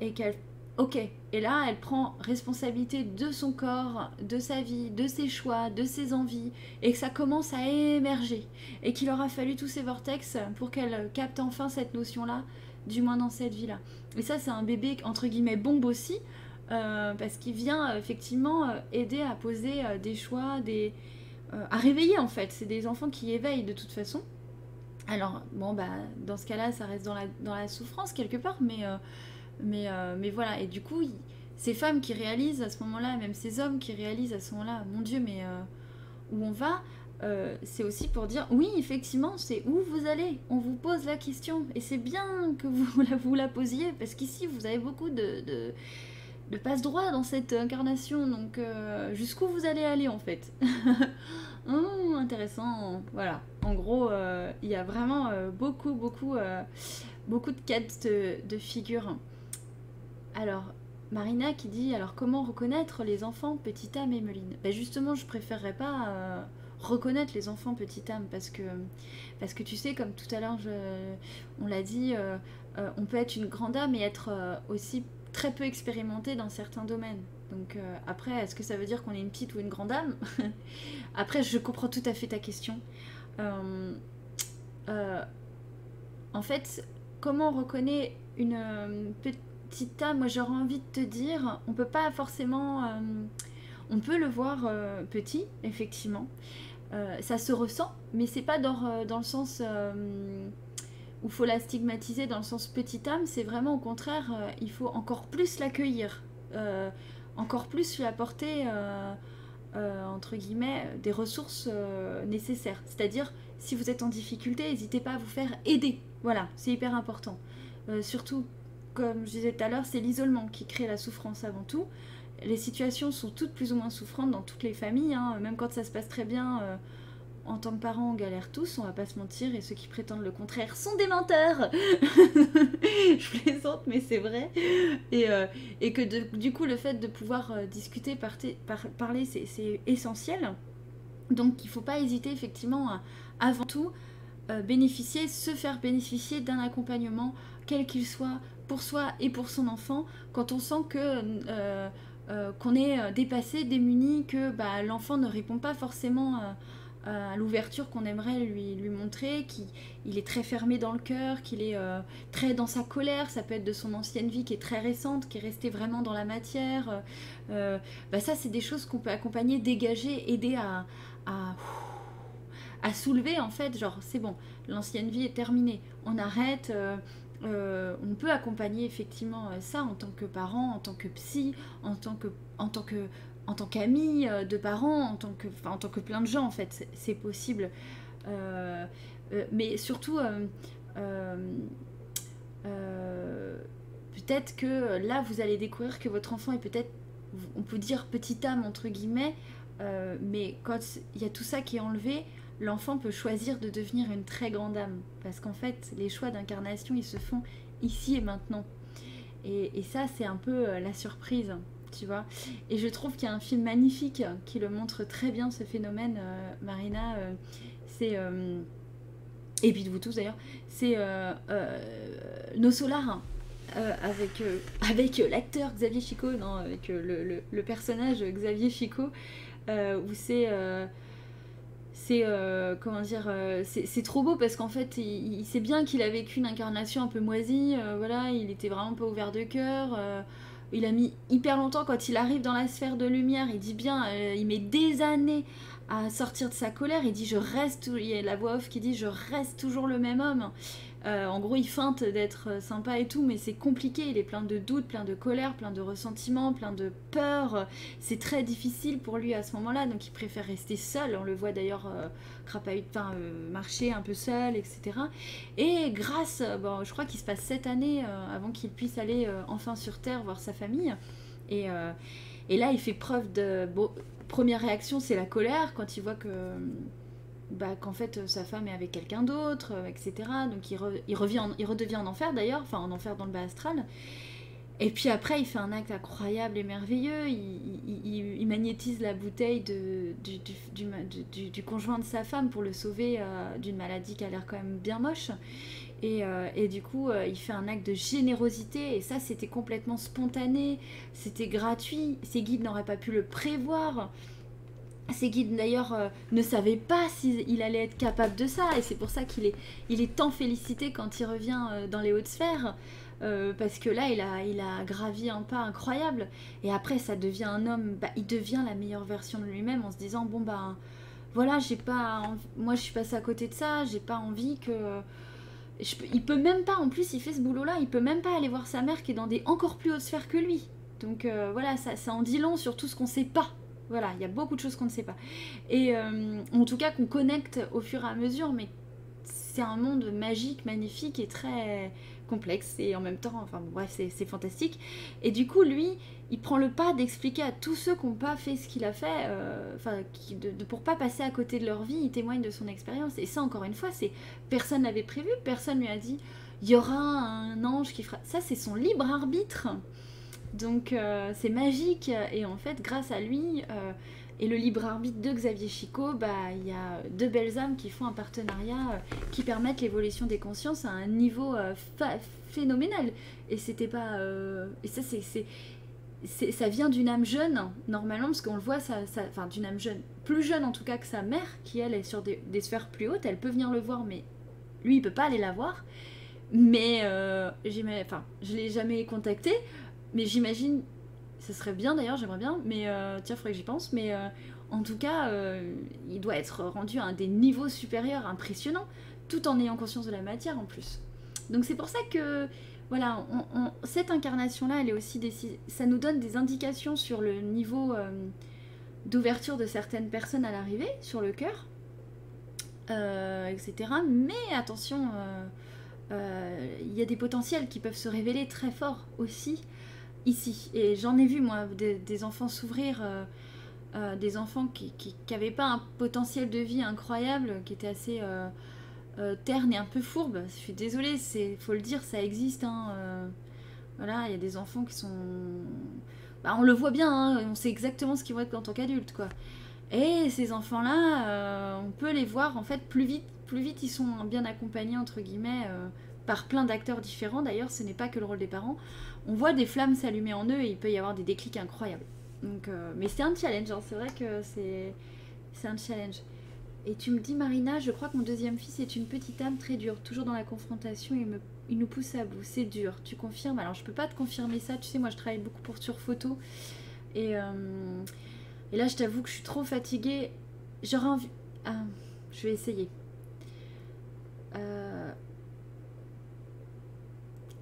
et qu'elle Ok, et là, elle prend responsabilité de son corps, de sa vie, de ses choix, de ses envies, et que ça commence à émerger, et qu'il aura fallu tous ces vortex pour qu'elle capte enfin cette notion-là, du moins dans cette vie-là. Et ça, c'est un bébé, entre guillemets, bombe aussi, euh, parce qu'il vient effectivement euh, aider à poser euh, des choix, des, à réveiller en fait. C'est des enfants qui éveillent de toute façon. Alors, bon, bah, dans ce cas-là, ça reste dans la, dans la souffrance quelque part, mais mais, euh, mais voilà, et du coup, ces femmes qui réalisent à ce moment-là, même ces hommes qui réalisent à ce moment-là, mon Dieu, mais euh, où on va, euh, c'est aussi pour dire oui, effectivement, c'est où vous allez? On vous pose la question. Et c'est bien que vous la, vous la posiez, parce qu'ici, vous avez beaucoup de, de, passe-droit dans cette incarnation. Donc, jusqu'où vous allez aller, en fait? Oh, Intéressant. Voilà. En gros, il y a vraiment beaucoup, beaucoup, beaucoup de quêtes de, de figures. Alors, Marina qui dit alors comment reconnaître les enfants petite âme et ben Justement, je préférerais pas euh, reconnaître les enfants petite âme parce que, parce que tu sais, comme tout à l'heure, on l'a dit, euh, euh, on peut être une grande âme et être aussi très peu expérimenté dans certains domaines. Donc après, est-ce que ça veut dire qu'on est une petite ou une grande âme? Après, je comprends tout à fait ta question. en fait, comment on reconnaît une petite Tita, moi j'aurais envie de te dire, on peut pas forcément. Euh, on peut le voir euh, petit, effectivement. Euh, ça se ressent, mais c'est pas dans, dans, le sens où faut la stigmatiser, dans le sens petite âme, c'est vraiment au contraire, il faut encore plus l'accueillir, encore plus lui apporter, entre guillemets, des ressources nécessaires. C'est-à-dire, si vous êtes en difficulté, n'hésitez pas à vous faire aider. Voilà, c'est hyper important. surtout comme je disais tout à l'heure, c'est l'isolement qui crée la souffrance avant tout. Les situations sont toutes plus ou moins souffrantes dans toutes les familles, hein. même quand ça se passe très bien. Euh, en tant que parents, on galère tous, on va pas se mentir, et ceux qui prétendent le contraire sont des menteurs Je plaisante, mais c'est vrai. Et, euh, que du coup, le fait de pouvoir euh, discuter, parler, c'est essentiel. Donc il faut pas hésiter effectivement avant tout, bénéficier, se faire bénéficier d'un accompagnement, quel qu'il soit, pour soi et pour son enfant quand on sent que euh, euh, qu'on est euh, dépassé, démuni, que bah, l'enfant ne répond pas forcément à l'ouverture qu'on aimerait lui, lui montrer, qu'il est très fermé dans le cœur, qu'il est très dans sa colère, ça peut être de son ancienne vie qui est très récente, qui est restée vraiment dans la matière. bah ça, c'est des choses qu'on peut accompagner, dégager, aider à, à, à, soulever en fait, genre c'est bon, l'ancienne vie est terminée, on arrête, euh, on peut accompagner effectivement euh, ça en tant que parent, en tant que psy, en tant que, en tant que, en tant qu'ami euh, de parents, en tant que, en tant que plein de gens en fait, c'est possible. mais surtout, peut-être que là vous allez découvrir que votre enfant est peut-être, on peut dire petite âme entre guillemets, mais quand il y a tout ça qui est enlevé, l'enfant peut choisir de devenir une très grande âme. Parce qu'en fait, les choix d'incarnation, ils se font ici et maintenant. Et, ça, c'est un peu euh, la surprise, tu vois. Et je trouve qu'il y a un film magnifique qui le montre très bien, ce phénomène, euh, Marina. Euh, c'est... et puis de vous tous d'ailleurs, c'est Nos Solars. avec, avec l'acteur Xavier Chico, non, avec le, le, personnage Xavier Chico, où c'est c'est euh, comment dire euh, c'est trop beau parce qu'en fait il, sait bien qu'il a vécu une incarnation un peu moisie euh, voilà il était vraiment pas ouvert de cœur il a mis hyper longtemps quand il arrive dans la sphère de lumière il dit bien il met des années à sortir de sa colère il dit je reste il y a la voix off qui dit je reste toujours le même homme euh, en gros, il feinte d'être euh, sympa et tout, mais c'est compliqué. Il est plein de doutes, plein de colère, plein de ressentiments, plein de peur. C'est très difficile pour lui à ce moment-là, donc il préfère rester seul. On le voit d'ailleurs euh, euh marcher un peu seul, etc. Et grâce, bon, je crois qu'il se passe sept années avant qu'il puisse aller enfin sur Terre voir sa famille. Et, là, il fait preuve de. Première réaction, c'est la colère quand il voit que bah, qu'en fait sa femme est avec quelqu'un d'autre, etc. Donc il, il, revient il redevient en enfer d'ailleurs, enfin en enfer dans le bas astral. Et puis après, il fait un acte incroyable et merveilleux. Il, magnétise la bouteille de, du, du, conjoint de sa femme pour le sauver d'une maladie qui a l'air quand même bien moche. Euh, et, du coup, euh, il fait un acte de générosité. Et ça, c'était complètement spontané. C'était gratuit. Ses guides n'auraient pas pu le prévoir. Guides, d'ailleurs, euh, ne savaient pas s'il allait être capable de ça. Et c'est pour ça qu'il est, il est tant félicité quand il revient dans les hautes sphères. parce que là, il a, il a gravi un pas incroyable. Et après, ça devient un homme. Bah, il devient la meilleure version de lui-même en se disant Bon, bah, voilà, j'ai pas. Moi, je suis passé à côté de ça. J'ai pas envie que il peut même pas, en plus, il fait ce boulot-là, il peut même pas aller voir sa mère qui est dans des encore plus hautes sphères que lui. Donc euh, voilà, ça, ça en dit long sur tout ce qu'on sait pas. Voilà, il y a beaucoup de choses qu'on ne sait pas. Et euh, en tout cas qu'on connecte au fur et à mesure, mais c'est un monde magique, magnifique et très complexe et en même temps, enfin bref, c'est fantastique. Et du coup, lui, il prend le pas d'expliquer à tous ceux qui n'ont pas fait ce qu'il a fait, euh, enfin, de, de, pour pas passer à côté de leur vie, il témoigne de son expérience. Et ça, encore une fois, c'est personne n'avait prévu, personne lui a dit, il y aura un ange qui fera. Ça, c'est son libre arbitre. Donc, euh, c'est magique. Et en fait, grâce à lui euh, et le libre arbitre de Xavier Chico, bah, il y a deux belles âmes qui font un partenariat qui permettent l'évolution des consciences à un niveau phénoménal. Et c'était pas. et ça, c'est ça vient d'une âme jeune, normalement, parce qu'on le voit, ça, enfin d'une âme jeune, plus jeune en tout cas que sa mère, qui elle est sur des, sphères plus hautes, elle peut venir le voir, mais lui il peut pas aller la voir. Mais euh, enfin, je l'ai jamais contacté, mais j'imagine, ce serait bien d'ailleurs, j'aimerais bien, mais euh, tiens, faudrait que j'y pense, mais euh, en tout cas, euh, il doit être rendu à un des niveaux supérieurs impressionnants, tout en ayant conscience de la matière en plus. Donc c'est pour ça que voilà, cette incarnation-là, elle est aussi ça nous donne des indications sur le niveau euh, d'ouverture de certaines personnes à l'arrivée, sur le cœur, etc. Mais attention, il y a des potentiels qui peuvent se révéler très forts aussi ici. Et j'en ai vu, moi, des, enfants s'ouvrir. des enfants qui n'avaient pas un potentiel de vie incroyable, qui étaient assez euh, terne et un peu fourbe. Je suis désolée, c'est faut le dire, ça existe. Hein, euh. voilà, il y a des enfants qui sont. Bah, on le voit bien, hein, on sait exactement ce qu'ils vont être en tant qu'adultes, quoi. Et ces enfants-là, euh, on peut les voir en fait plus vite. Plus vite, ils sont bien accompagnés entre guillemets par plein d'acteurs différents. D'ailleurs, ce n'est pas que le rôle des parents. On voit des flammes s'allumer en eux et il peut y avoir des déclics incroyables. Donc, mais c'est un challenge. Hein, c'est vrai que c'est un challenge. Et tu me dis, Marina, je crois que mon deuxième fils est une petite âme très dure, toujours dans la confrontation, il, il nous pousse à bout, c'est dur. Tu confirmes? Alors, je peux pas te confirmer ça, tu sais, moi je travaille beaucoup pour sur photo. Et, euh, là, je t'avoue que je suis trop fatiguée. J'aurais envie. Ah, je vais essayer. Euh,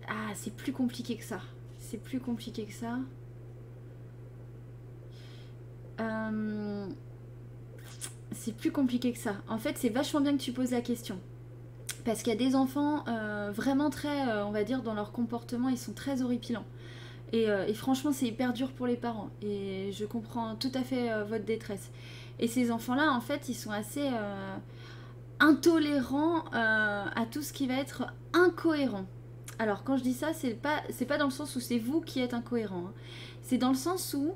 ah, c'est plus compliqué que ça. C'est plus compliqué que ça. Euh c'est plus compliqué que ça. En fait, c'est vachement bien que tu poses la question. Parce qu'il y a des enfants euh, vraiment très, euh, on va dire, dans leur comportement, ils sont très horripilants. Et, franchement, c'est hyper dur pour les parents. Et je comprends tout à fait votre détresse. Et ces enfants-là, en fait, ils sont assez intolérants à tout ce qui va être incohérent. Alors, quand je dis ça, c'est pas, c'est pas dans le sens où c'est vous qui êtes incohérent. Hein. C'est dans le sens où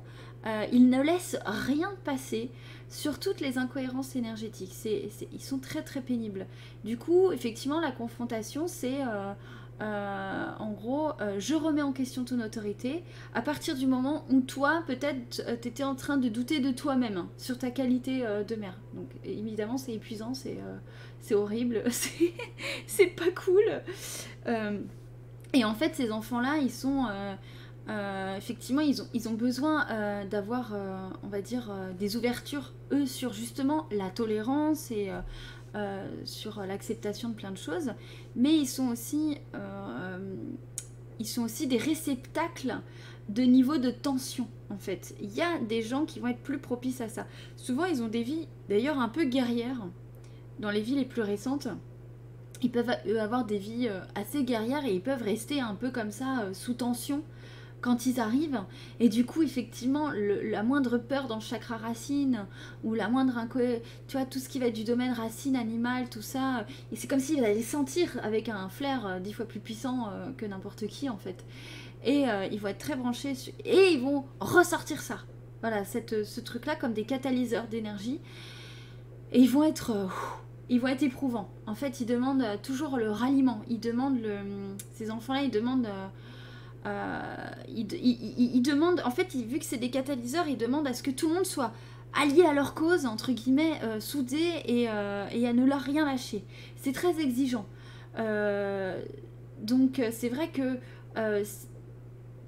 ils ne laissent rien passer sur toutes les incohérences énergétiques. C'est, ils sont très très pénibles. Du coup, effectivement, la confrontation, c'est euh, euh, en gros, euh, je remets en question ton autorité à partir du moment où toi, peut-être, tu étais en train de douter de toi-même hein, sur ta qualité de mère. Donc, évidemment, c'est épuisant, c'est, horrible, c'est pas cool. Et en fait, ces enfants-là, ils sont euh, effectivement, ils ont, besoin euh, d'avoir, euh, on va dire, des ouvertures, eux, sur justement la tolérance et sur l'acceptation de plein de choses. Mais ils sont aussi, ils sont aussi des réceptacles de niveau de tension, en fait. Il y a des gens qui vont être plus propices à ça. Souvent, ils ont des vies, d'ailleurs, un peu guerrières. Dans les vies les plus récentes, ils peuvent avoir des vies assez guerrières et ils peuvent rester un peu comme ça, sous tension quand ils arrivent. Et du coup, effectivement, la moindre peur dans le chakra racine, ou la moindre tu vois, tout ce qui va être du domaine racine, animal, tout ça, c'est comme s'ils allaient sentir avec un flair euh, dix fois plus puissant euh, que n'importe qui, en fait. Et euh, ils vont être très branchés, et ils vont ressortir ça. Voilà, ce truc-là comme des catalyseurs d'énergie. Et ils vont être... ils vont être éprouvants. En fait, ils demandent toujours le ralliement. Ils demandent le... Ces enfants-là, ils demandent euh, ils, demandent, en fait, vu que c'est des catalyseurs, ils demandent à ce que tout le monde soit allié à leur cause, entre guillemets, euh, soudé euh, et, à ne leur rien lâcher. C'est très exigeant. donc c'est vrai que,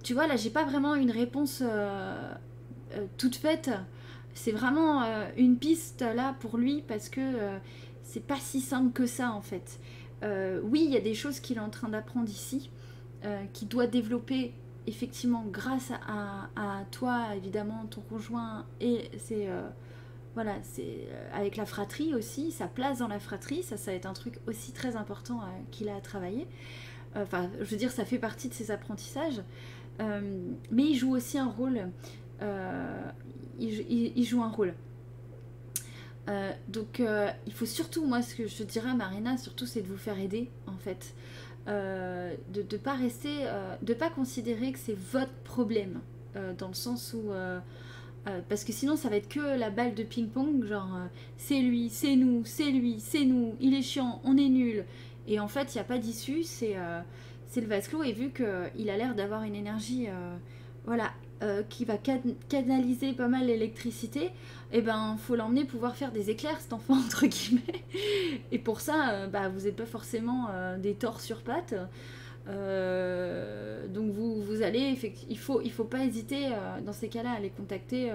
tu vois, là, j'ai pas vraiment une réponse toute faite. C'est vraiment une piste là pour lui parce que c'est pas si simple que ça en fait. oui, il y a des choses qu'il est en train d'apprendre ici. Euh, qui doit développer effectivement grâce à, toi, évidemment, ton conjoint, et c'est euh, voilà, c'est euh, avec la fratrie aussi, sa place dans la fratrie, ça, ça va être un truc aussi très important qu'il a à travailler. Enfin, je veux dire, ça fait partie de ses apprentissages, mais il joue aussi un rôle. Il, joue un rôle. Donc il faut surtout, moi ce que je dirais à Marina, surtout c'est de vous faire aider en fait. Euh, de ne pas rester, euh, de pas considérer que c'est votre problème, euh, dans le sens où... parce que sinon ça va être que la balle de ping-pong, genre c'est lui, c'est nous, c'est lui, c'est nous, il est chiant, on est nul. Et en fait, il n'y a pas d'issue, c'est le vase clos. Et vu qu'il a l'air d'avoir une énergie voilà, qui va canaliser pas mal l'électricité, et eh ben faut l'emmener pouvoir faire des éclairs cet enfant entre guillemets. Et pour ça euh, bah vous n'êtes pas forcément euh, des torts sur pattes. Euh, donc vous, vous allez il faut il faut pas hésiter dans ces cas-là à aller contacter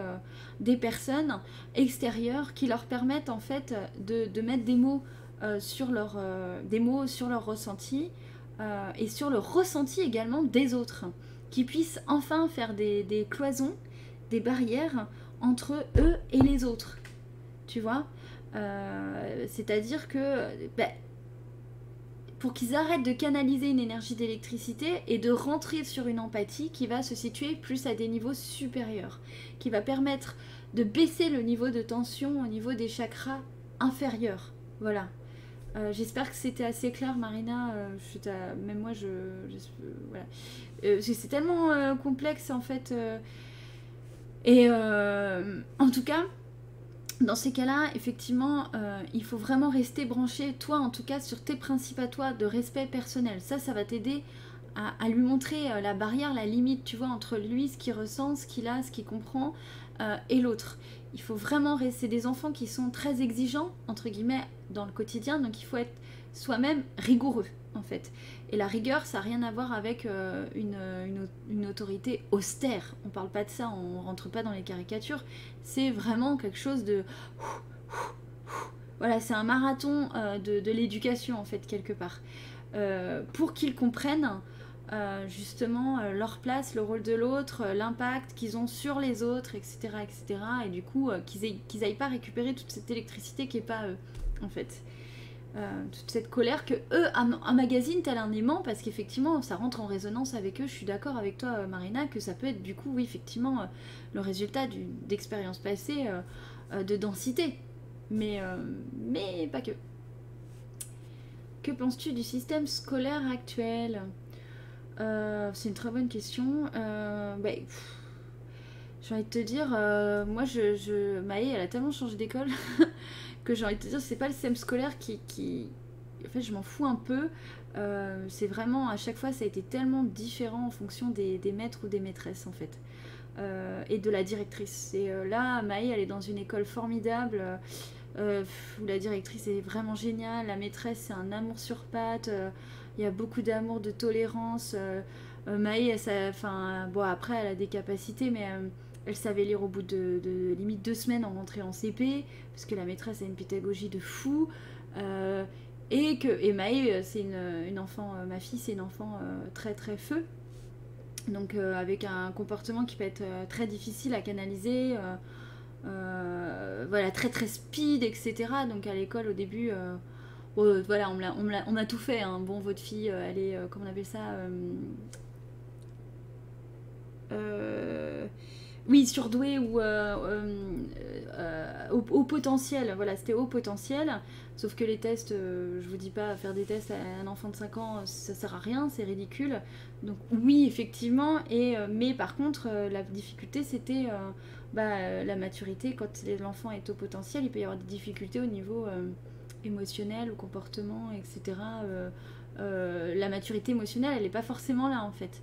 des personnes extérieures qui leur permettent en fait de, de mettre des mots sur leur des mots sur leur ressenti et sur le ressenti également des autres qui puissent enfin faire des, cloisons des barrières entre eux et les autres. Tu vois euh, C'est-à-dire que ben, pour qu'ils arrêtent de canaliser une énergie d'électricité et de rentrer sur une empathie qui va se situer plus à des niveaux supérieurs, qui va permettre de baisser le niveau de tension au niveau des chakras inférieurs. Voilà. Euh, j'espère que c'était assez clair, Marina. Euh, même moi, je, voilà. C'est tellement complexe en fait. Et euh, en tout cas, dans ces cas-là, effectivement, euh, il faut vraiment rester branché, toi en tout cas, sur tes principes à toi de respect personnel. Ça, ça va t'aider à, lui montrer euh, la barrière, la limite, tu vois, entre lui, ce qu'il ressent, ce qu'il a, ce qu'il comprend, et l'autre. Il faut vraiment rester des enfants qui sont très exigeants, entre guillemets, dans le quotidien, donc il faut être soi-même rigoureux, en fait. Et la rigueur, ça n'a rien à voir avec euh, une, autorité austère. On parle pas de ça, on rentre pas dans les caricatures. C'est vraiment quelque chose de... Voilà, c'est un marathon euh, de, l'éducation, en fait, quelque part. Euh, pour qu'ils comprennent justement leur place, le rôle de l'autre, l'impact qu'ils ont sur les autres, etc. etc. et du coup, qu'ils n'aillent pas récupérer toute cette électricité qui n'est pas eux, en fait. Euh, toute cette colère que eux emmagasinent tel un aimant parce qu'effectivement ça rentre en résonance avec eux. Je suis d'accord avec toi euh, Marina que ça peut être du coup oui effectivement euh, le résultat d'expériences passées de densité. Mais, pas que. Que penses-tu du système scolaire actuel? C'est une très bonne question. Bah, j'ai envie de te dire, moi je, je... Maë elle a tellement changé d'école que j'ai envie de dire, c'est pas le système scolaire qui. En fait, je m'en fous un peu. Euh, c'est vraiment, à chaque fois, ça a été tellement différent en fonction des, maîtres ou des maîtresses, en fait. Euh, et de la directrice. Et euh, là, Maï, elle est dans une école formidable. où la directrice est vraiment géniale, la maîtresse c'est un amour sur pattes, il y a beaucoup d'amour, de tolérance. Maï, enfin, bon après elle a des capacités, mais elle savait lire au bout de, limite deux semaines en rentrée en CP, parce que la maîtresse a une pédagogie de fou. Euh, et que et Maë, c'est une, enfant, euh, ma fille, c'est une enfant euh, très très feu. Donc avec un comportement qui peut être très difficile à canaliser. voilà, très très speed, etc. Donc à l'école au début, voilà, on, a, tout fait. Hein. Bon, votre fille, elle est, comment on appelle ça oui, surdoué ou au, potentiel. Voilà, c'était au potentiel. Sauf que les tests, je vous dis pas, faire des tests à un enfant de 5 ans, ça sert à rien, c'est ridicule. Donc oui, effectivement. Et, mais par contre, la difficulté, c'était bah, la maturité. Quand l'enfant est au potentiel, il peut y avoir des difficultés au niveau émotionnel, au comportement, etc. Euh, euh, la maturité émotionnelle, elle n'est pas forcément là en fait.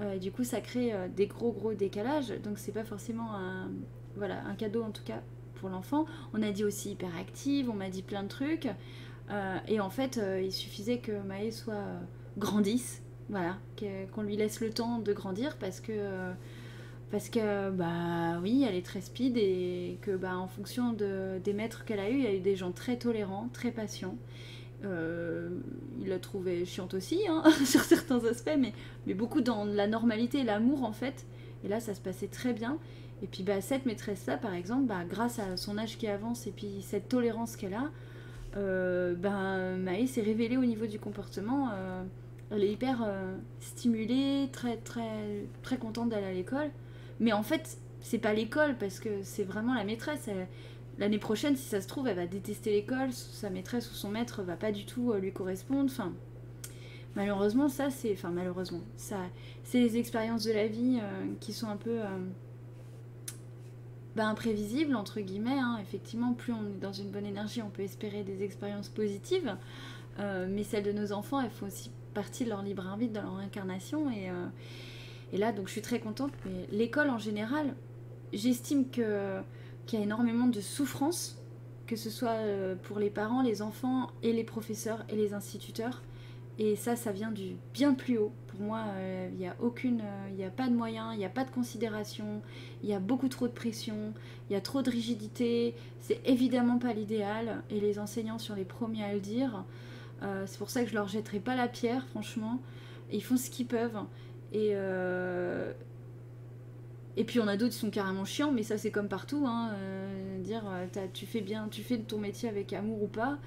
Euh, du coup, ça crée des gros gros décalages. Donc, c'est pas forcément un, voilà, un cadeau en tout cas pour l'enfant. On a dit aussi hyperactive, on m'a dit plein de trucs. et en fait, il suffisait que Maë soit grandisse, voilà, qu'on lui laisse le temps de grandir parce que parce que bah oui elle est très speed et que bah en fonction de, des maîtres qu'elle a eu il y a eu des gens très tolérants très patients euh, il l'a trouvé chiante aussi hein, sur certains aspects mais, mais beaucoup dans la normalité l'amour en fait. Et là ça se passait très bien. Et puis bah cette maîtresse là par exemple bah, grâce à son âge qui avance et puis cette tolérance qu'elle a euh, bah, Maë s'est révélée au niveau du comportement euh, elle est hyper stimulée très très très contente d'aller à l'école. Mais en fait, c'est pas l'école parce que c'est vraiment la maîtresse. L'année prochaine, si ça se trouve, elle va détester l'école, sa maîtresse ou son maître va pas du tout euh, lui correspondre. Enfin, malheureusement, ça, c'est. Enfin, malheureusement, ça, c'est les expériences de la vie euh, qui sont un peu. Euh, bah, imprévisibles, entre guillemets. Hein. Effectivement, plus on est dans une bonne énergie, on peut espérer des expériences positives. mais celles de nos enfants, elles font aussi partie de leur libre arbitre, de leur incarnation. Et et là, donc je suis très contente. Mais l'école en général, j'estime que qu'il y a énormément de souffrance, que ce soit euh, pour les parents, les enfants et les professeurs et les instituteurs. Et ça, ça vient du bien plus haut. Pour moi, euh, il n'y a aucune, euh, il n'y a pas de moyens, il n'y a pas de considération, il y a beaucoup trop de pression, il y a trop de rigidité. C'est évidemment pas l'idéal. Et les enseignants sont les premiers à le dire. c'est pour ça que je leur jetterai pas la pierre, franchement. ils font ce qu'ils peuvent. Et, et puis on a d'autres qui sont carrément chiants, mais ça c'est comme partout. Hein, euh, dire euh, tu fais bien, tu fais ton métier avec amour ou pas.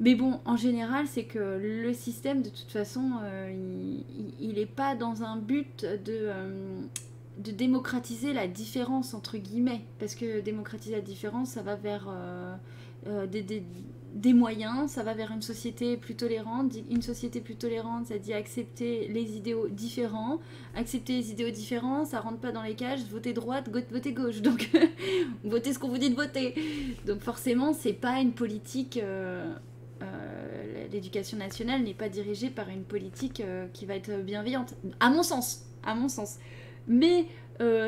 Mais bon, en général, c'est que le système, de toute façon, il n'est pas dans un but de, de démocratiser la différence, entre guillemets. Parce que démocratiser la différence, ça va vers des, des moyens, ça va vers une société plus tolérante. Une société plus tolérante, ça dit accepter les idéaux différents. Accepter les idéaux différents, ça rentre pas dans les cages, voter droite, voter gauche. Donc, votez ce qu'on vous dit de voter. Donc, forcément, c'est pas une politique. Euh, euh, l'éducation nationale n'est pas dirigée par une politique euh, qui va être bienveillante, à mon sens. À mon sens. Mais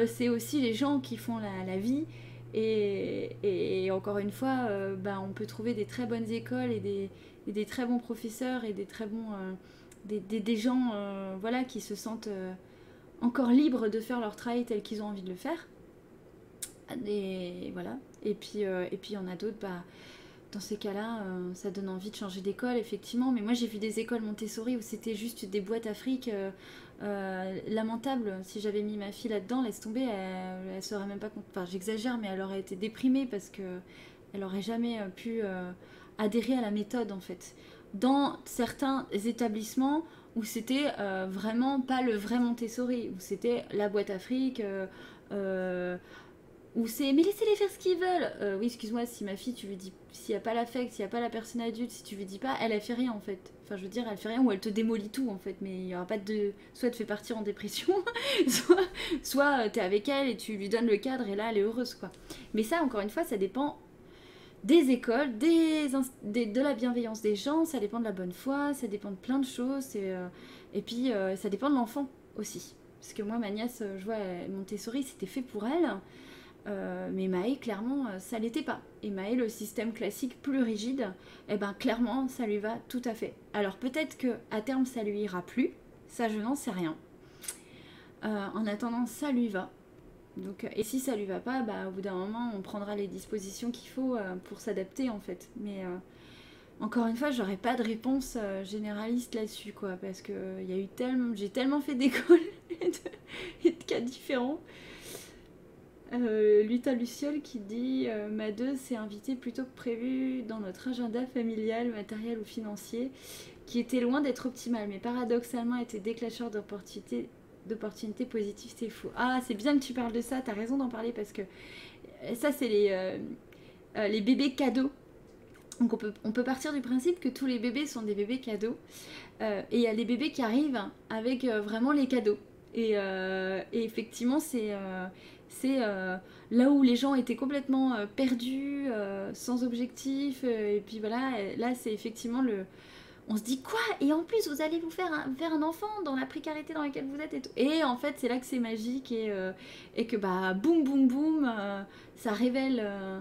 c'est aussi les gens qui font la vie et, encore une fois, euh, bah, on peut trouver des très bonnes écoles et des, des très bons professeurs et des très bons euh, des, des, gens euh, voilà, qui se sentent encore libres de faire leur travail tel qu'ils ont envie de le faire. Et voilà. Et puis et il y en a d'autres, bah, dans ces cas-là, ça donne envie de changer d'école, effectivement. Mais moi, j'ai vu des écoles Montessori où c'était juste des boîtes afriques euh, lamentable, si j'avais mis ma fille là-dedans, laisse tomber, elle, elle serait même pas. Enfin, j'exagère, mais elle aurait été déprimée parce que elle aurait jamais euh, pu euh, adhérer à la méthode en fait. Dans certains établissements où c'était vraiment pas le vrai Montessori, où c'était la boîte Afrique, où c'est mais laissez-les faire ce qu'ils veulent. oui, excuse-moi, si ma fille, tu lui dis, s'il n'y a pas l'affect, s'il n'y a pas la personne adulte, si tu lui dis pas, elle a fait rien en fait. Enfin, je veux dire, elle fait rien ou elle te démolit tout en fait, mais il y aura pas de. Soit elle te fait partir en dépression, soit, soit euh, t'es avec elle et tu lui donnes le cadre et là elle est heureuse quoi. Mais ça, encore une fois, ça dépend des écoles, des, de la bienveillance des gens, ça dépend de la bonne foi, ça dépend de plein de choses et, euh, puis euh, ça dépend de l'enfant aussi. Parce que moi, ma nièce, je vois, Montessori, c'était fait pour elle. Euh, mais Maë, clairement, euh, ça l'était pas. Et Maë, le système classique plus rigide, eh ben clairement, ça lui va tout à fait. Alors peut-être que à terme, ça lui ira plus. Ça, je n'en sais rien. Euh, en attendant, ça lui va. Et si ça lui va pas, bah, au bout d'un moment, on prendra les dispositions qu'il faut pour s'adapter en fait. Mais encore une fois, j'aurais pas de réponse généraliste là-dessus, quoi, parce que y a eu tellement, j'ai tellement fait d'écoles et, de cas différents euh, Luta Luciole qui dit euh, Ma deux s'est invitée plutôt que prévu dans notre agenda familial, matériel ou financier, qui était loin d'être optimal, mais paradoxalement était déclencheur d'opportunités positives, c'est fou. Ah, c'est bien que tu parles de ça, tu as raison d'en parler parce que ça, c'est les, les bébés cadeaux. Donc on peut, on peut partir du principe que tous les bébés sont des bébés cadeaux. et il y a les bébés qui arrivent avec vraiment les cadeaux. Et effectivement, c'est c'est là où les gens étaient complètement perdus, sans objectif. et puis voilà, là c'est effectivement le, on se dit quoi? Et en plus, vous allez vous faire un, un enfant dans la précarité dans laquelle vous êtes et en fait, c'est là que c'est magique et, euh, et, que bah boum boum boum, euh, ça révèle euh,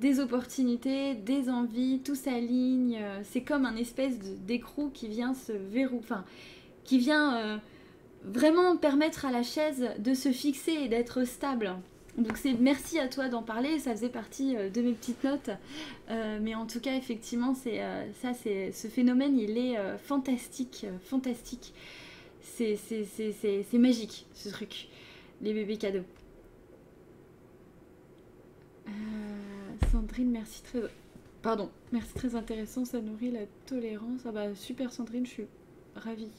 des opportunités, des envies, tout s'aligne. c'est comme un espèce d'écrou qui vient se verrou, enfin, qui vient vraiment permettre à la chaise de se fixer et d'être stable. Donc c'est merci à toi d'en parler, ça faisait partie euh, de mes petites notes. Euh, mais en tout cas, effectivement, c'est euh, ça, c'est ce phénomène, il est fantastique, fantastique. C'est magique ce truc, les bébés cadeaux. Sandrine, merci très. Pardon, merci très intéressant, ça nourrit la tolérance. Ah bah super Sandrine, je suis ravie.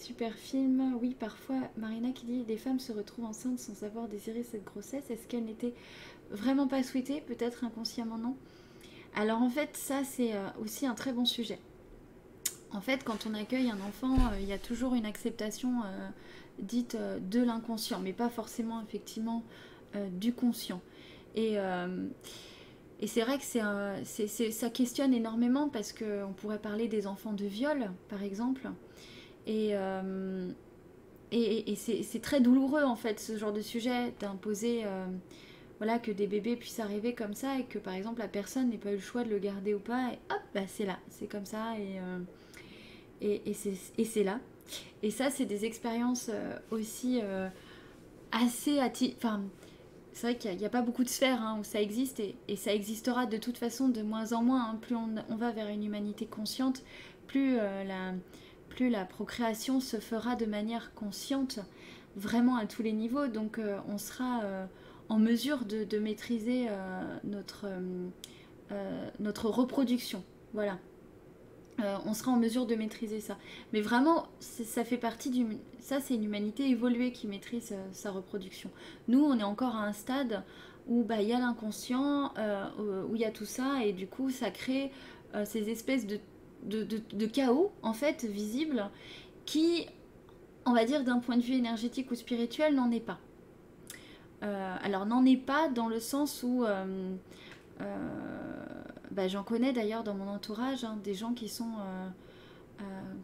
Super film. Oui, parfois, Marina qui dit des femmes se retrouvent enceintes sans avoir désiré cette grossesse. Est-ce qu'elle n'était vraiment pas souhaitée Peut-être inconsciemment non. Alors en fait, ça c'est euh, aussi un très bon sujet. En fait, quand on accueille un enfant, euh, il y a toujours une acceptation euh, dite de l'inconscient, mais pas forcément effectivement du conscient. Et, et c'est vrai que c'est, ça questionne énormément parce qu'on pourrait parler des enfants de viol, par exemple. Euh, et, et, c'est très douloureux en fait ce genre de sujet d'imposer euh, voilà, que des bébés puissent arriver comme ça et que par exemple la personne n'ait pas eu le choix de le garder ou pas et hop, bah, c'est là, c'est comme ça et, euh, et, c'est là. Et ça c'est des expériences aussi assez... Enfin, c'est vrai qu'il n'y a, pas beaucoup de sphères hein, où ça existe et, ça existera de toute façon de moins en moins. Hein. Plus on, va vers une humanité consciente, plus la plus la procréation se fera de manière consciente, vraiment à tous les niveaux. Donc euh, on sera euh, en mesure de, maîtriser euh, notre, notre reproduction. Voilà. On sera en mesure de maîtriser ça. Mais vraiment, ça fait partie du... Ça, c'est une humanité évoluée qui maîtrise sa reproduction. Nous, on est encore à un stade où bah, il y a l'inconscient, où il y a tout ça, et du coup, ça crée ces espèces de chaos, en fait, visible, qui, on va dire, d'un point de vue énergétique ou spirituel, n'en est pas. Euh, alors, n'en est pas dans le sens où... Euh, euh, bah, j'en connais d'ailleurs dans mon entourage hein, des gens qui sont,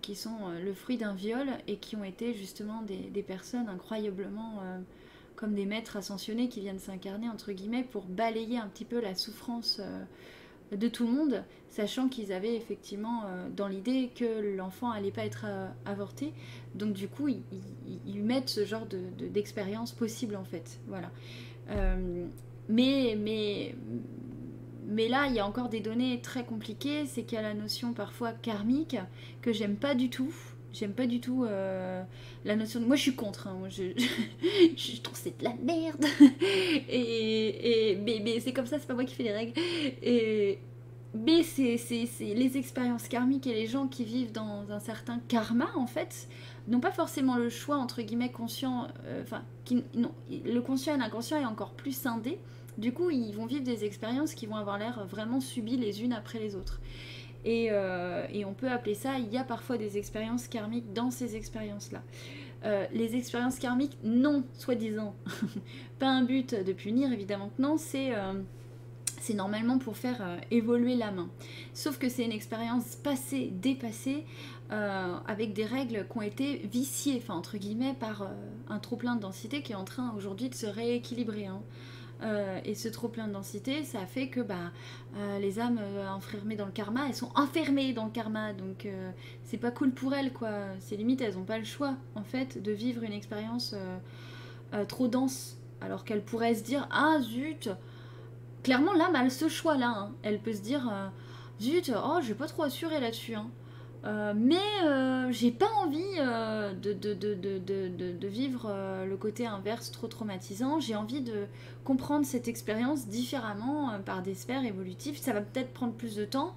qui sont le fruit d'un viol et qui ont été justement des, des personnes incroyablement comme des maîtres ascensionnés qui viennent s'incarner entre guillemets pour balayer un petit peu la souffrance de tout le monde, sachant qu'ils avaient effectivement euh, dans l'idée que l'enfant allait pas être euh, avorté. Donc du coup, ils, mettent ce genre d'expérience de, possible en fait. Voilà. Euh, mais, mais, mais là, il y a encore des données très compliquées. C'est qu'il y a la notion parfois karmique que j'aime pas du tout. J'aime pas du tout la notion de... Moi, je suis contre. Hein. Je, je, trouve c'est de la merde. et, et, mais, mais c'est comme ça, c'est pas moi qui fais les règles. Et, mais c'est les expériences karmiques et les gens qui vivent dans un certain karma, en fait, n'ont pas forcément le choix, entre guillemets, conscient. Euh, enfin, le conscient et l'inconscient est encore plus scindé. Du coup, ils vont vivre des expériences qui vont avoir l'air vraiment subies les unes après les autres. Et, euh, on peut appeler ça, il y a parfois des expériences karmiques dans ces expériences-là. Euh, les expériences karmiques, non, soi-disant, pas un but de punir, évidemment non, c'est c'est normalement pour faire euh, évoluer la main. Sauf que c'est une expérience passée, dépassée, euh, avec des règles qui ont été viciées, enfin entre guillemets, par euh, un trop-plein de densité qui est en train aujourd'hui de se rééquilibrer. Hein. Et ce trop-plein de densité, ça fait que bah, les âmes enfermées dans le karma, elles sont enfermées dans le karma. Donc c'est pas cool pour elles, quoi. C'est limite, elles n'ont pas le choix, en fait, de vivre une expérience trop dense. Alors qu'elles pourraient se dire, ah zut, clairement, l'âme a ce choix-là. Hein. Elle peut se dire euh, Zut, oh, je vais pas trop assurer là-dessus. Hein. Euh, mais euh, j'ai pas envie de, de, vivre le côté inverse trop traumatisant. J'ai envie de comprendre cette expérience différemment par des sphères évolutives. Ça va peut-être prendre plus de temps.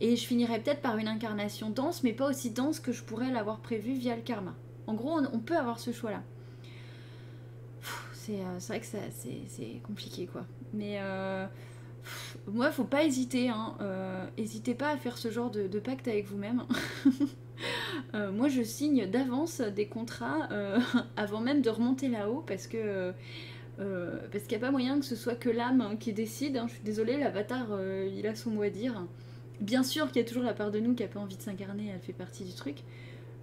Et je finirai peut-être par une incarnation dense, mais pas aussi dense que je pourrais l'avoir prévu via le karma. En gros, on, peut avoir ce choix-là. C'est vrai que c'est compliqué, quoi. Mais euh, moi, faut pas hésiter. Hein. hésitez pas à faire ce genre de, pacte avec vous-même. moi, je signe d'avance des contrats avant même de remonter là-haut parce que euh, parce qu'il n'y a pas moyen que ce soit que l'âme qui décide. Hein. Je suis désolée, l'avatar, euh, il a son mot à dire. Bien sûr qu'il y a toujours la part de nous qui a pas envie de s'incarner, elle fait partie du truc.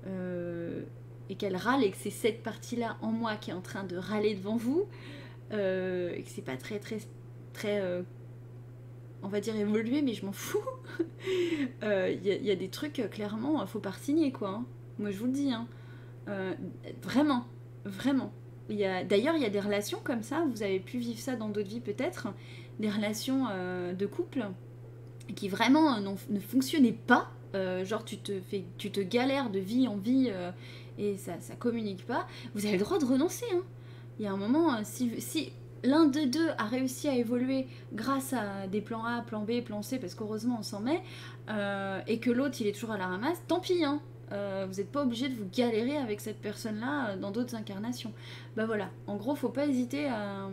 Euh, et qu'elle râle et que c'est cette partie-là en moi qui est en train de râler devant vous. et que c'est pas très, très, très. On va dire évolué, mais je m'en fous. Il y, a des trucs, clairement, faut pas signer quoi. Hein. Moi, je vous le dis. Hein. vraiment, vraiment. D'ailleurs, il y a des relations comme ça, vous avez pu vivre ça dans d'autres vies peut-être, des relations euh, de couple qui vraiment euh, ne fonctionnaient pas. Euh, genre, tu te, fais, tu te galères de vie en vie et ça, ça communique pas. Vous avez le droit de renoncer. Hein. Il y a un moment, si, si l'un des deux a réussi à évoluer grâce à des plans A, plan B, plan C, parce qu'heureusement on s'en met, et que l'autre il est toujours à la ramasse, tant pis, hein. Euh, vous n'êtes pas obligé de vous galérer avec cette personne-là euh, dans d'autres incarnations. Bah voilà, en gros, faut pas hésiter à,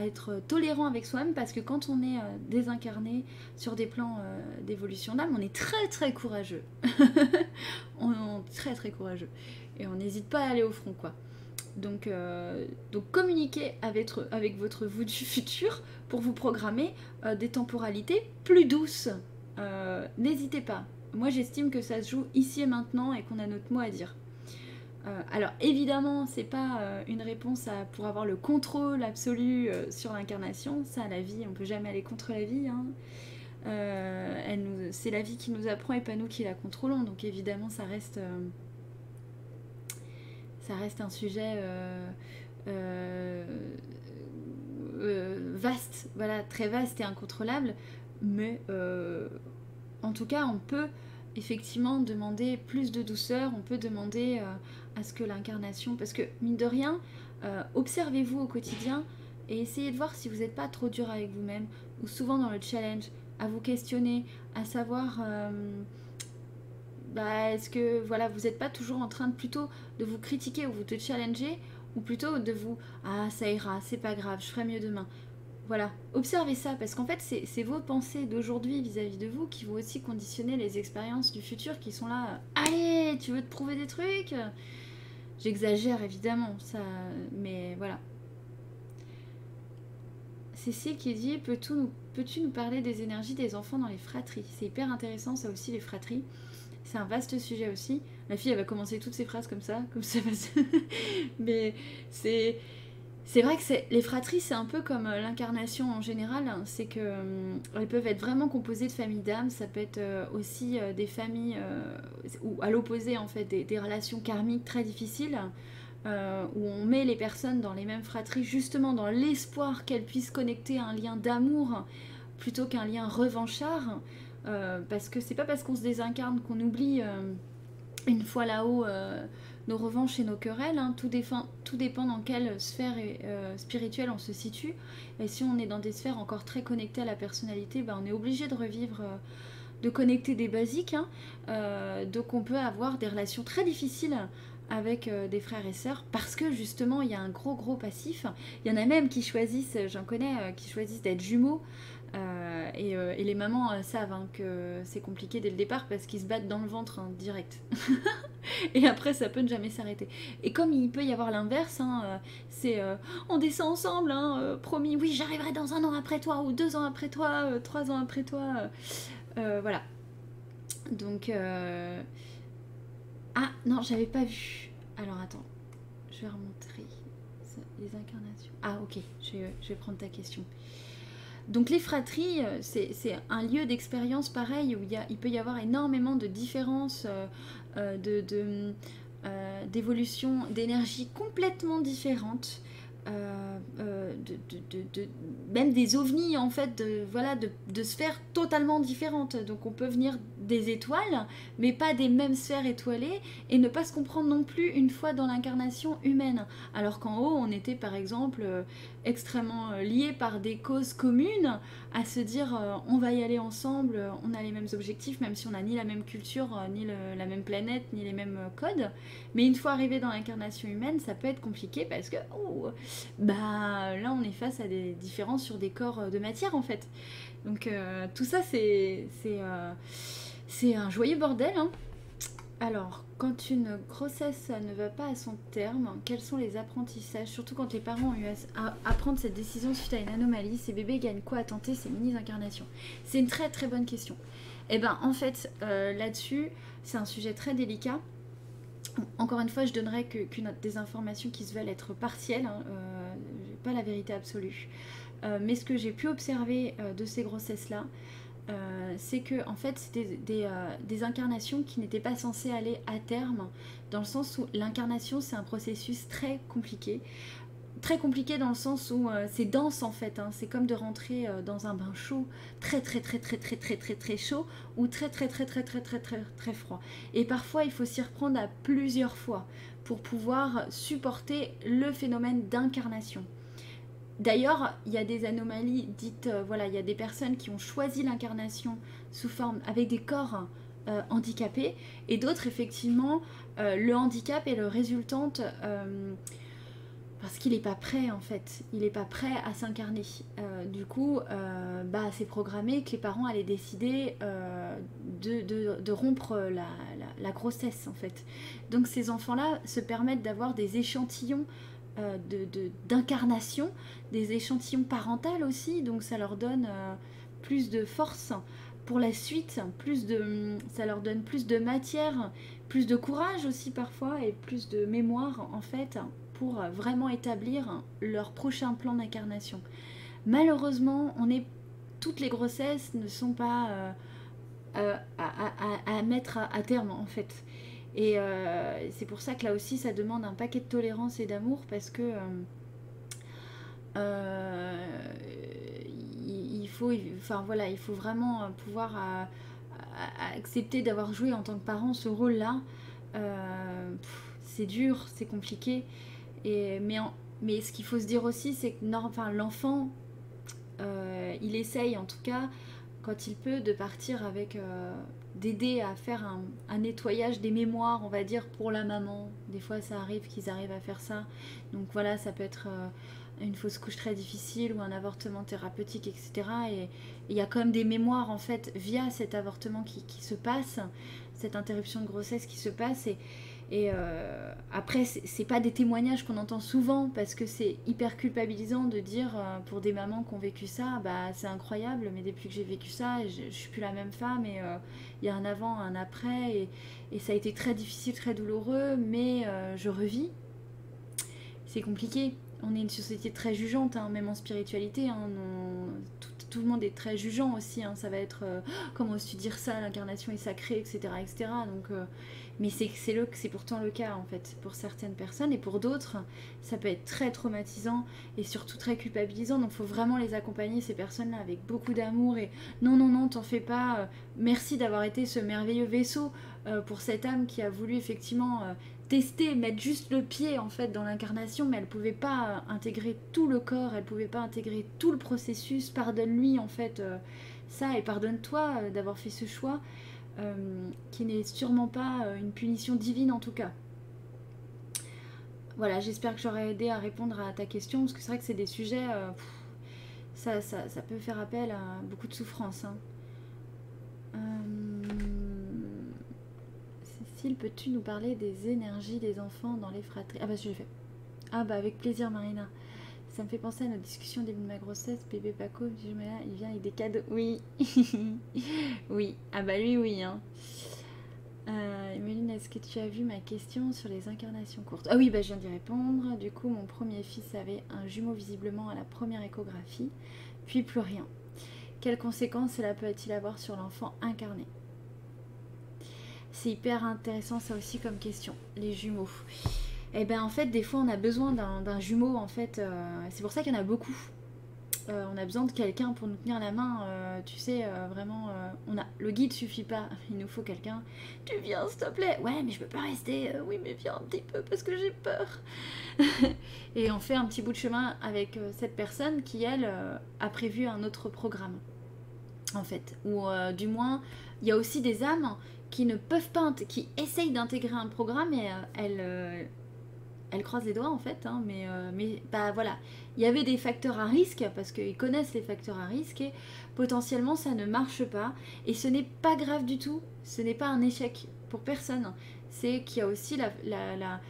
être tolérant avec soi-même parce que quand on est euh, désincarné sur des plans d'évolution d'âme, on est très très courageux. on est très très courageux. Et on n'hésite pas à aller au front, quoi. Donc, donc communiquez avec, votre vous du futur pour vous programmer des temporalités plus douces. N'hésitez pas, moi j'estime que ça se joue ici et maintenant et qu'on a notre mot à dire. Euh, alors évidemment, c'est pas euh, une réponse pour avoir le contrôle absolu euh, sur l'incarnation. Ça, la vie, on peut jamais aller contre la vie. Hein. c'est la vie qui nous apprend et pas nous qui la contrôlons. Donc évidemment, ça reste, ça reste un sujet vaste, voilà, très vaste et incontrôlable. Mais en tout cas, on peut effectivement demander plus de douceur, on peut demander euh, à ce que l'incarnation, parce que mine de rien, euh, observez-vous au quotidien et essayez de voir si vous n'êtes pas trop dur avec vous-même, ou souvent dans le challenge, à vous questionner, à savoir, euh, bah, est-ce que voilà, vous n'êtes pas toujours en train de plutôt de vous critiquer ou vous de challenger, ou plutôt de vous, ah ça ira, c'est pas grave, je ferai mieux demain. Voilà, observez ça, parce qu'en fait, c'est vos pensées d'aujourd'hui vis-à-vis de vous qui vont aussi conditionner les expériences du futur qui sont là. Allez, tu veux te prouver des trucs? J'exagère évidemment, ça, mais voilà. Cécile qui dit Peux-tu nous, peux nous parler des énergies des enfants dans les fratries? C'est hyper intéressant, ça aussi, les fratries. C'est un vaste sujet aussi. La fille, elle va commencer toutes ses phrases comme ça, comme ça. mais c'est c'est vrai que les fratries, c'est un peu comme euh, l'incarnation en général. Hein. c'est que euh, elles peuvent être vraiment composées de familles d'âmes. Ça peut être euh, aussi des familles ou à l'opposé en fait des, relations karmiques très difficiles. où on met les personnes dans les mêmes fratries justement dans l'espoir qu'elles puissent connecter un lien d'amour plutôt qu'un lien revanchard parce que c'est pas parce qu'on se désincarne qu'on oublie une fois là-haut nos revanches et nos querelles. Hein. tout, dépend dans quelle sphère euh, spirituelle on se situe. Et si on est dans des sphères encore très connectées à la personnalité, ben, on est obligé de revivre, euh, de connecter des basiques. Hein. Euh, donc on peut avoir des relations très difficiles avec des frères et sœurs parce que justement il y a un gros gros passif. Il y en a même qui choisissent, j'en connais, qui choisissent d'être jumeaux euh, euh, et, les mamans euh, savent hein, que c'est compliqué dès le départ parce qu'ils se battent dans le ventre hein, direct. et après, ça peut ne jamais s'arrêter. Et comme il peut y avoir l'inverse, hein, c'est on descend ensemble, promis, oui, j'arriverai dans un an après toi, ou deux ans après toi, trois ans après toi. voilà. Donc. Ah, non, j'avais pas vu. Alors attends, je vais remontrer les incarnations. Ah, ok, je vais prendre ta question. Donc les fratries, euh, c'est un lieu d'expérience pareil où il, peut y avoir énormément de différences, euh, euh, de, d'évolution, d'énergie complètement différentes. même des ovnis en fait de, voilà, de, sphères totalement différentes donc on peut venir des étoiles, mais pas des mêmes sphères étoilées, et ne pas se comprendre non plus une fois dans l'incarnation humaine. Alors qu'en haut, on était par exemple euh, extrêmement euh, liés par des causes communes, à se dire euh, on va y aller ensemble, on a les mêmes objectifs, même si on n'a ni la même culture, ni la même planète, ni les mêmes codes. Mais une fois arrivé dans l'incarnation humaine, ça peut être compliqué parce que bah, là, on est face à des différences sur des corps de matière en fait. Donc tout ça, c'est c'est un joyeux bordel. Hein. Alors, quand une grossesse ne va pas à son terme, quels sont les apprentissages? Surtout quand les parents ont eu à, prendre cette décision suite à une anomalie, ces bébés gagnent quoi à tenter ces mini-incarnations? C'est une très très bonne question. Eh ben, en fait, euh, là-dessus, c'est un sujet très délicat. Encore une fois, je donnerai des informations qui se veulent être partielles, hein, euh, pas la vérité absolue. Euh, mais ce que j'ai pu observer de ces grossesses-là, euh, c'est que en fait c'était euh, des, incarnations qui n'étaient pas censées aller à terme, dans le sens où l'incarnation c'est un processus très compliqué. Très compliqué dans le sens où euh, c'est dense en fait, hein. c'est comme de rentrer dans un bain chaud, très très très très très très très très chaud ou très très très très très très très très froid. Et parfois il faut s'y reprendre à plusieurs fois pour pouvoir supporter le phénomène d'incarnation. D'ailleurs, il y a des anomalies dites, euh, voilà, il y a des personnes qui ont choisi l'incarnation sous forme avec des corps euh, handicapés, et d'autres, effectivement, euh, le handicap est le résultante parce qu'il n'est pas prêt en fait, il n'est pas prêt à s'incarner. du coup, bah, c'est programmé que les parents allaient décider de, rompre la, la, grossesse en fait. Donc ces enfants-là se permettent d'avoir des échantillons euh, d'incarnation, des échantillons parentales aussi, donc ça leur donne euh, plus de force pour la suite, plus de, ça leur donne plus de matière, plus de courage aussi parfois et plus de mémoire en fait pour vraiment établir leur prochain plan d'incarnation. Malheureusement, on est toutes les grossesses ne sont pas euh, à, mettre à, terme en fait. Et euh, c'est pour ça que là aussi, ça demande un paquet de tolérance et d'amour parce que euh, euh, il, faut, enfin voilà, il faut vraiment pouvoir accepter d'avoir joué en tant que parent ce rôle-là. c'est dur, c'est compliqué. Et, mais, mais ce qu'il faut se dire aussi, c'est que enfin, l'enfant, il essaye en tout cas, quand il peut, de partir avec d'aider à faire un, nettoyage des mémoires, on va dire, pour la maman. Des fois, ça arrive qu'ils arrivent à faire ça. Donc voilà, ça peut être euh, une fausse couche très difficile ou un avortement thérapeutique, etc. Et il y a quand même des mémoires, en fait, via cet avortement qui, qui se passe, cette interruption de grossesse qui se passe. Et, et euh, après, c'est pas des témoignages qu'on entend souvent parce que c'est hyper culpabilisant de dire euh, pour des mamans qui ont vécu ça, bah c'est incroyable, mais depuis que j'ai vécu ça, je, suis plus la même femme et euh, il y a un avant, un après et, ça a été très difficile, très douloureux, mais je revis. C'est compliqué. On est une société très jugeante, hein, même en spiritualité. Hein, tout, tout, le monde est très jugeant aussi. Hein, ça va être comment oses-tu dire ça, l'incarnation est sacrée, etc. etc. Donc mais c'est c'est pourtant le cas en fait pour certaines personnes et pour d'autres ça peut être très traumatisant et surtout très culpabilisant donc faut vraiment les accompagner ces personnes là avec beaucoup d'amour et non non non t'en fais pas euh, merci d'avoir été ce merveilleux vaisseau euh, pour cette âme qui a voulu effectivement euh, tester mettre juste le pied en fait dans l'incarnation mais elle pouvait pas intégrer tout le corps elle pouvait pas intégrer tout le processus pardonne lui en fait ça et pardonne toi d'avoir fait ce choix euh, qui n'est sûrement pas euh, une punition divine en tout cas. Voilà, j'espère que j'aurai aidé à répondre à ta question, parce que c'est vrai que c'est des sujets, euh, ça, ça, peut faire appel à beaucoup de souffrance. Hein. Peux-tu nous parler des énergies des enfants dans les fratries? Ah bah je l'ai fait. Ah bah avec plaisir Marina. Ça me fait penser à notre discussion début de ma grossesse. Bébé Paco, il vient avec des cadeaux. Oui. oui. Ah bah lui, oui. Hein. Euh, est-ce que tu as vu ma question sur les incarnations courtes? Ah oui, bah, je viens d'y répondre. Du coup, mon premier fils avait un jumeau visiblement à la première échographie, puis plus rien. Quelles conséquences cela peut-il avoir sur l'enfant incarné? C'est hyper intéressant ça aussi comme question, les jumeaux. Et eh ben en fait, des fois, on a besoin d'un jumeau, en fait. Euh, c'est pour ça qu'il y en a beaucoup. euh, on a besoin de quelqu'un pour nous tenir la main. Euh, tu sais, vraiment, on a le guide suffit pas. Il nous faut quelqu'un. Tu viens, s'il te plaît? Ouais, mais je peux pas rester. oui, mais viens un petit peu parce que j'ai peur. et on fait un petit bout de chemin avec cette personne qui, elle, a prévu un autre programme. En fait, ou du moins, il y a aussi des âmes qui ne peuvent qui essayent d'intégrer un programme et elles elle croise les doigts en fait, hein, mais, euh, mais bah voilà, il y avait des facteurs à risque parce qu'ils connaissent les facteurs à risque et potentiellement ça ne marche pas. Et ce n'est pas grave du tout, ce n'est pas un échec pour personne, c'est qu'il y a aussi la, la, la,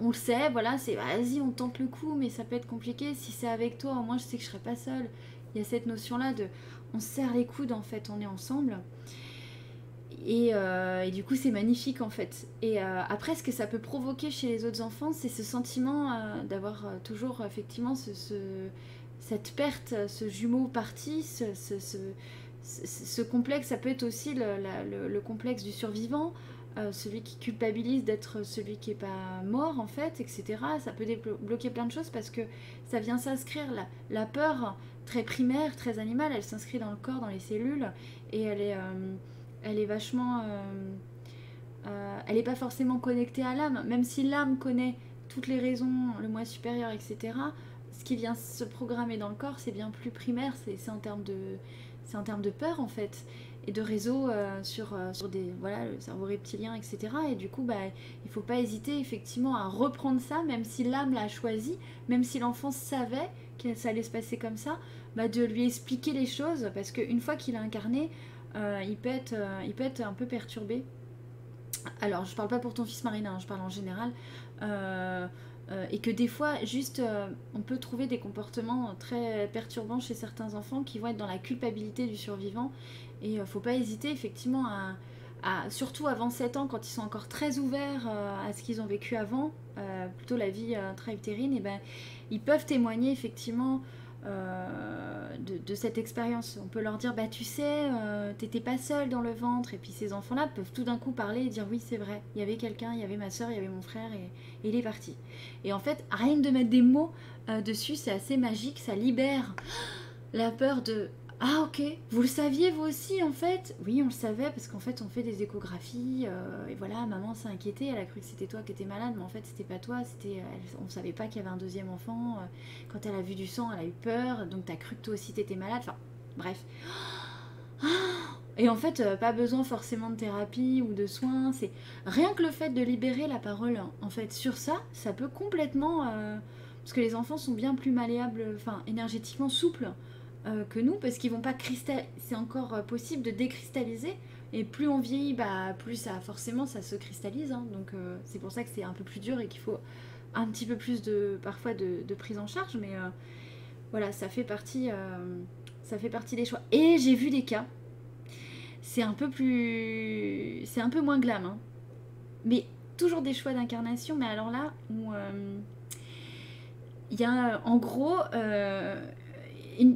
on le sait, voilà, c'est vas-y on tente le coup mais ça peut être compliqué, si c'est avec toi au moins je sais que je serai pas seule, il y a cette notion là de on serre les coudes en fait, on est ensemble. Euh, et, du coup, c'est magnifique en fait. Et euh, après, ce que ça peut provoquer chez les autres enfants, c'est ce sentiment euh, d'avoir toujours effectivement ce, cette perte, ce jumeau parti, ce, complexe. Ça peut être aussi le, le, complexe du survivant, celui qui culpabilise d'être celui qui n'est pas mort en fait, etc. Ça peut débloquer plein de choses parce que ça vient s'inscrire, la, la, peur très primaire, très animale, elle s'inscrit dans le corps, dans les cellules, et elle est elle est vachement. Euh, euh, elle n'est pas forcément connectée à l'âme, même si l'âme connaît toutes les raisons, le moi supérieur, etc. Ce qui vient se programmer dans le corps, c'est bien plus primaire, c'est en termes de, en de peur en fait et de réseau euh, sur, des voilà le cerveau reptilien etc et du coup bah il faut pas hésiter effectivement à reprendre ça même si l'âme l'a choisi même si l'enfant savait que ça allait se passer comme ça bah de lui expliquer les choses parce qu'une fois qu'il a incarné il, peut être, euh, il peut être un peu perturbé. Alors, je parle pas pour ton fils Marina, hein, je parle en général. Euh, et que des fois, juste, on peut trouver des comportements très perturbants chez certains enfants qui vont être dans la culpabilité du survivant. Et il faut pas hésiter, effectivement, surtout avant 7 ans, quand ils sont encore très ouverts à ce qu'ils ont vécu avant, plutôt la vie intra-utérine, et ben, ils peuvent témoigner effectivement euh, de, cette expérience. On peut leur dire, bah tu sais, euh, t'étais pas seule dans le ventre. Et puis ces enfants-là peuvent tout d'un coup parler et dire, oui c'est vrai, il y avait quelqu'un, il y avait ma soeur, il y avait mon frère, et, il est parti. Et en fait, rien de mettre des mots euh, dessus, c'est assez magique, ça libère la peur de ah ok, vous le saviez vous aussi en fait? Oui, on le savait parce qu'en fait on fait des échographies euh, et voilà, maman s'est inquiétée, elle a cru que c'était toi qui étais malade, mais en fait c'était pas toi, c'était, on savait pas qu'il y avait un deuxième enfant. Euh, quand elle a vu du sang, elle a eu peur, donc t'as cru que toi aussi t'étais malade. Enfin, bref. Et en fait, euh, pas besoin forcément de thérapie ou de soins. C'est rien que le fait de libérer la parole, en fait, sur ça, ça peut complètement, parce que les enfants sont bien plus malléables, enfin énergétiquement souples euh, que nous parce qu'ils vont pas cristalliser. C'est encore euh, possible de décristalliser. Et plus on vieillit, bah, plus ça forcément ça se cristallise. Hein. donc euh, c'est pour ça que c'est un peu plus dur et qu'il faut un petit peu plus de parfois de, prise en charge. Mais voilà, ça fait partie, des choix. Et j'ai vu des cas. C'est un peu plus, c'est un peu moins glam. Hein. mais toujours des choix d'incarnation. Mais alors là où il y a en gros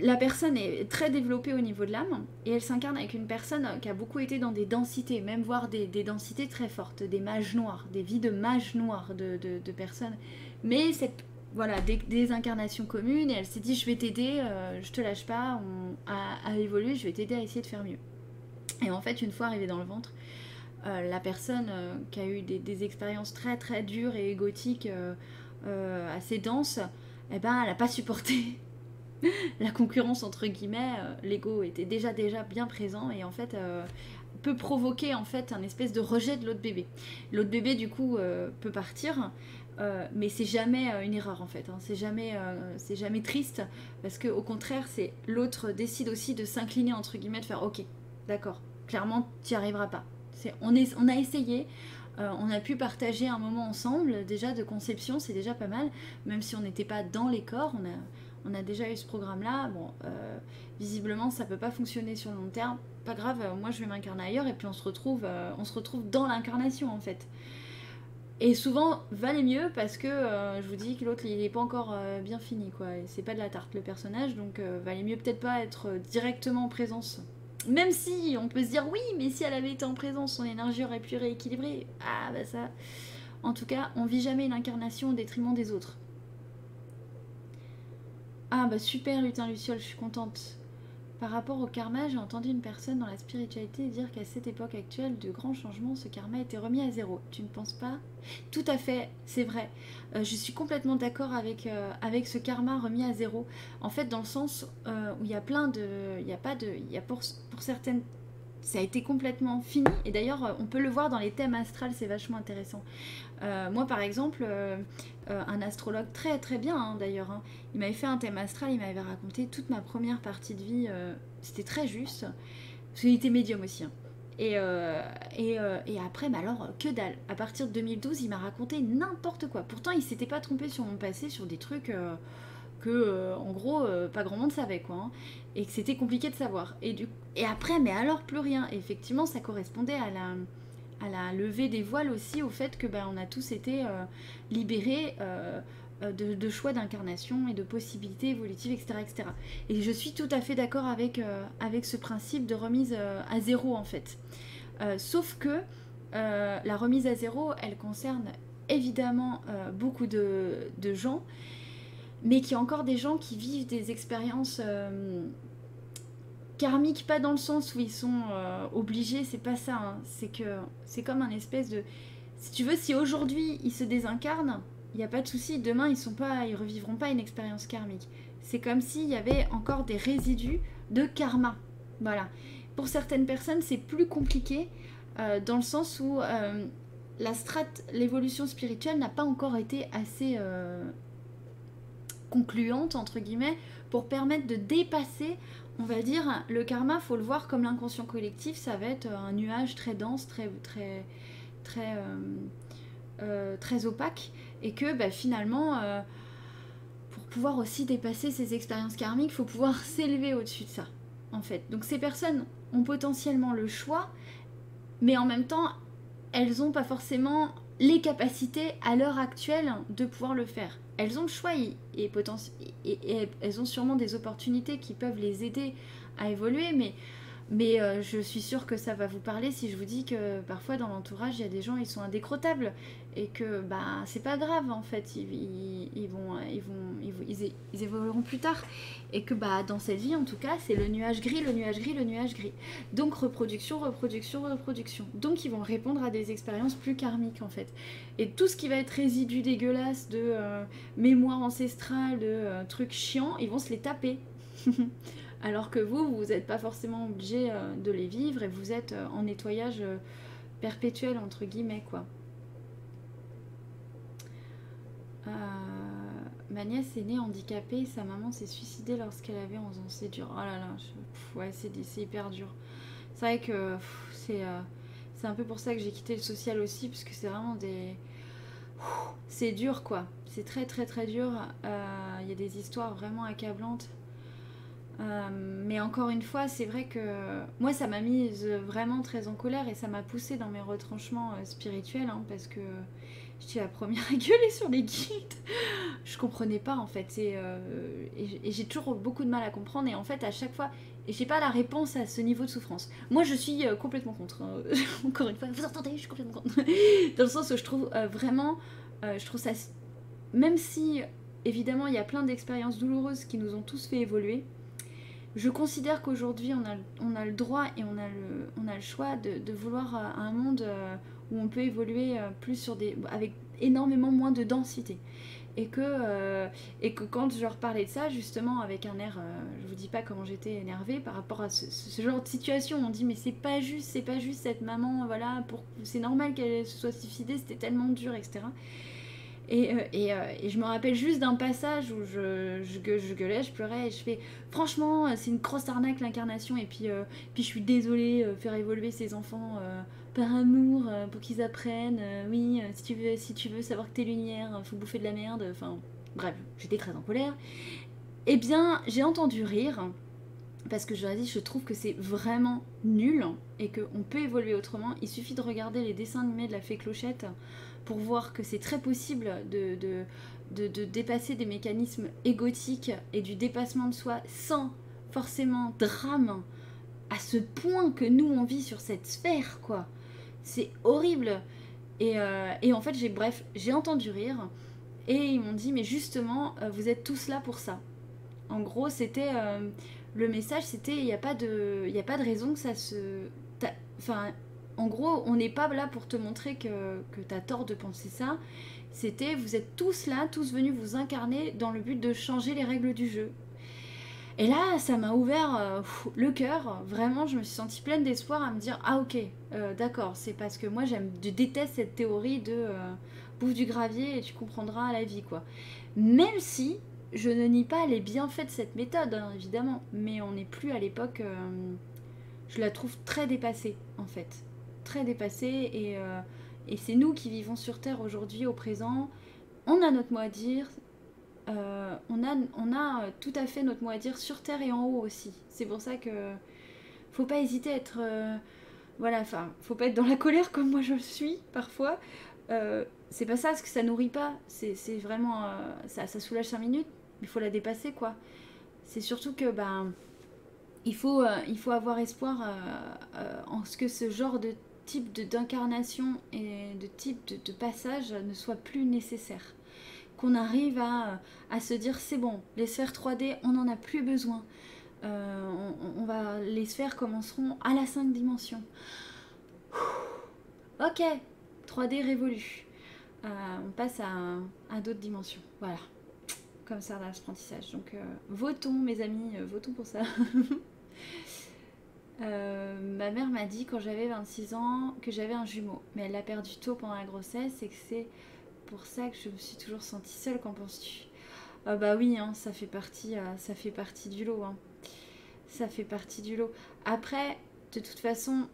la personne est très développée au niveau de l'âme et elle s'incarne avec une personne qui a beaucoup été dans des densités, même voire des, densités très fortes, des mages noirs, des vies de mages noirs de, personnes. Mais cette, voilà, des, incarnations communes et elle s'est dit je vais t'aider, euh, je te lâche pas à, évoluer, je vais t'aider à essayer de faire mieux. Et en fait, une fois arrivée dans le ventre, euh, la personne euh, qui a eu des, expériences très très dures et égotiques, assez denses, eh ben, elle n'a pas supporté la concurrence entre guillemets, euh, l'ego était déjà déjà bien présent et en fait euh, peut provoquer en fait un espèce de rejet de l'autre bébé. L'autre bébé du coup euh, peut partir, mais c'est jamais une erreur en fait. Hein. C'est jamais c'est jamais triste parce que au contraire c'est l'autre décide aussi de s'incliner entre guillemets de faire ok d'accord clairement tu n'y arriveras pas. On est on a essayé. on a pu partager un moment ensemble, déjà de conception, c'est déjà pas mal, même si on n'était pas dans les corps, on a déjà eu ce programme-là. Bon, euh, visiblement, ça peut pas fonctionner sur le long terme. Pas grave, euh, moi je vais m'incarner ailleurs et puis on se retrouve, euh, on se retrouve dans l'incarnation en fait. Et souvent, valait mieux parce que je vous dis que l'autre il est pas encore bien fini quoi. C'est pas de la tarte le personnage, donc valait mieux peut-être pas être directement en présence. Même si on peut se dire oui, mais si elle avait été en présence, son énergie aurait pu rééquilibrer. Ah bah ça. En tout cas, on vit jamais une incarnation au détriment des autres. Ah bah super lutin Luciole, je suis contente. Par rapport au karma, j'ai entendu une personne dans la spiritualité dire qu'à cette époque actuelle de grands changements, ce karma était remis à zéro. Tu ne penses pas? Tout à fait, c'est vrai. Euh, je suis complètement d'accord avec, euh, avec ce karma remis à zéro. En fait, dans le sens euh, où il y a plein de... Il y a pas de... Y a pour certaines ça a été complètement fini. Et d'ailleurs, on peut le voir dans les thèmes astrales, c'est vachement intéressant. Moi, par exemple, un astrologue très très bien, hein, d'ailleurs, hein, il m'avait fait un thème astral, il m'avait raconté toute ma première partie de vie. C'était très juste. Parce qu'il était médium aussi. Hein. Et, et, et, après, mais alors, que dalle. À partir de 2012, il m'a raconté n'importe quoi. Pourtant, il s'était pas trompé sur mon passé, sur des trucs que, euh, en gros, euh, pas grand monde savait, quoi. Et que c'était compliqué de savoir. Et, du... et après, mais alors plus rien. effectivement, ça correspondait à la, à la levée des voiles aussi, au fait que ben, on a tous été euh, libérés de, choix d'incarnation et de possibilités évolutives, etc., etc. Et je suis tout à fait d'accord avec, avec ce principe de remise à zéro, en fait. sauf que la remise à zéro, elle concerne évidemment beaucoup de, de gens mais qu'il y a encore des gens qui vivent des expériences euh, karmiques, pas dans le sens où ils sont euh, obligés, c'est pas ça, hein. c'est que c'est comme un espèce de... Si tu veux, si aujourd'hui ils se désincarnent, il n'y a pas de souci, demain ils sont pas, ils revivront pas une expérience karmique. C'est comme s'il y avait encore des résidus de karma. Voilà. Pour certaines personnes, c'est plus compliqué euh, dans le sens où la strate, l'évolution spirituelle n'a pas encore été assez concluante, entre guillemets, pour permettre de dépasser, on va dire, le karma, faut le voir comme l'inconscient collectif, ça va être un nuage très dense, très, très, euh, euh, opaque, et que bah, finalement, euh, pour pouvoir aussi dépasser ces expériences karmiques, il faut pouvoir s'élever au-dessus de ça, en fait. Donc ces personnes ont potentiellement le choix, mais en même temps, elles n'ont pas forcément les capacités à l'heure actuelle de pouvoir le faire elles ont le choix et, et, elles ont sûrement des opportunités qui peuvent les aider à évoluer, mais mais euh, je suis sûre que ça va vous parler si je vous dis que parfois dans l'entourage, il y a des gens, ils sont indécrottables et que bah c'est pas grave en fait, ils, ils, vont, ils, vont, ils, évolueront plus tard. Et que bah dans cette vie en tout cas, c'est le nuage gris, le nuage gris, le nuage gris. Donc reproduction, reproduction, reproduction. Donc ils vont répondre à des expériences plus karmiques en fait. Et tout ce qui va être résidu dégueulasse de euh, mémoire ancestrale, de euh, trucs chiants, ils vont se les taper. alors que vous, vous n'êtes pas forcément obligé euh, de les vivre et vous êtes en nettoyage perpétuel, entre guillemets, quoi. Ma nièce est née handicapée, sa maman s'est suicidée lorsqu'elle avait 11 ans. C'est dur. Oh là là, c'est hyper dur. C'est vrai que c'est c'est un peu pour ça que j'ai quitté le social aussi, parce que c'est vraiment des. C'est dur, quoi. C'est très, très, très dur. Il y a des histoires vraiment accablantes. Euh, mais encore une fois, c'est vrai que moi, ça m'a mise vraiment très en colère et ça m'a poussé dans mes retranchements euh, spirituels hein, parce que j'étais la première à gueuler sur les guides. Je comprenais pas en fait euh, et, j'ai toujours beaucoup de mal à comprendre et en fait, à chaque fois, j'ai pas la réponse à ce niveau de souffrance. Moi, je suis complètement contre. Hein. encore une fois, vous entendez, je suis complètement contre. dans le sens où je trouve vraiment, je trouve ça, même si évidemment il y a plein d'expériences douloureuses qui nous ont tous fait évoluer je considère qu'aujourd'hui, on a, on a le droit et on a le, on a le choix de, vouloir euh, un monde euh, où on peut évoluer euh, plus sur des, avec énormément moins de densité. Et que, et que quand je leur parlais de ça, justement, avec un air, je vous dis pas comment j'étais énervée par rapport à ce, genre de situation, on dit mais c'est pas juste, c'est pas juste cette maman, voilà, pour, c'est normal qu'elle se soit suicidée, c'était tellement dur, etc. Et, euh, euh, et, je me rappelle juste d'un passage où je, je, gueulais, je pleurais et je fais franchement, c'est une grosse arnaque l'incarnation. Et puis, euh, puis je suis désolée, faire évoluer ces enfants par amour pour qu'ils apprennent. oui, si, tu veux, si tu veux savoir que t'es lumière, faut bouffer de la merde. Enfin, bref, j'étais très en colère. Eh bien, j'ai entendu rire parce que je dit, je trouve que c'est vraiment nul et qu'on peut évoluer autrement. Il suffit de regarder les dessins animés de la fée Clochette pour voir que c'est très possible de, de, dépasser des mécanismes égotiques et du dépassement de soi sans forcément drame à ce point que nous on vit sur cette sphère quoi. C'est horrible. Et, euh, en fait j'ai bref j'ai entendu rire et ils m'ont dit mais justement euh, vous êtes tous là pour ça. En gros, c'était le message, c'était il n'y a pas de, il a pas de raison que ça se, enfin, en gros, on n'est pas là pour te montrer que, que tu as tort de penser ça. C'était vous êtes tous là, tous venus vous incarner dans le but de changer les règles du jeu. Et là, ça m'a ouvert euh, le cœur. Vraiment, je me suis sentie pleine d'espoir à me dire ah ok, euh, d'accord, c'est parce que moi j'aime, je déteste cette théorie de euh, bouffe du gravier et tu comprendras la vie quoi. Même si je ne nie pas les bienfaits de cette méthode, hein, évidemment, mais on n'est plus à l'époque. je la trouve très dépassée en fait, très dépassée et, et c'est nous qui vivons sur Terre aujourd'hui au présent. On a notre mot à dire, euh, on, a, euh, tout à fait notre mot à dire sur terre et en haut aussi. C'est pour ça que faut pas hésiter à être. Euh, voilà, enfin, faut pas être dans la colère comme moi je le suis parfois. c'est pas ça, parce que ça nourrit pas. C'est vraiment. ça, ça soulage 5 minutes, mais il faut la dépasser quoi. C'est surtout que ben. Il faut, il faut avoir espoir en ce que ce genre de type d'incarnation et de type de passage ne soit plus nécessaire arrive à, se dire c'est bon, les sphères 3D, on n'en a plus besoin. Euh, on, va, les sphères commenceront à la 5 dimensions. Ok, 3D révolu. Euh, on passe à, d'autres dimensions. Voilà. Comme ça dans l'apprentissage. Donc euh, votons, mes amis, votons pour ça. ma mère m'a dit quand j'avais 26 ans que j'avais un jumeau, mais elle l'a perdu tôt pendant la grossesse et que c'est pour ça que je me suis toujours sentie seule, qu'en penses-tu? Ah bah oui, hein, ça, fait partie, euh, ça fait partie du lot. Hein. Ça fait partie du lot. Après, de toute façon,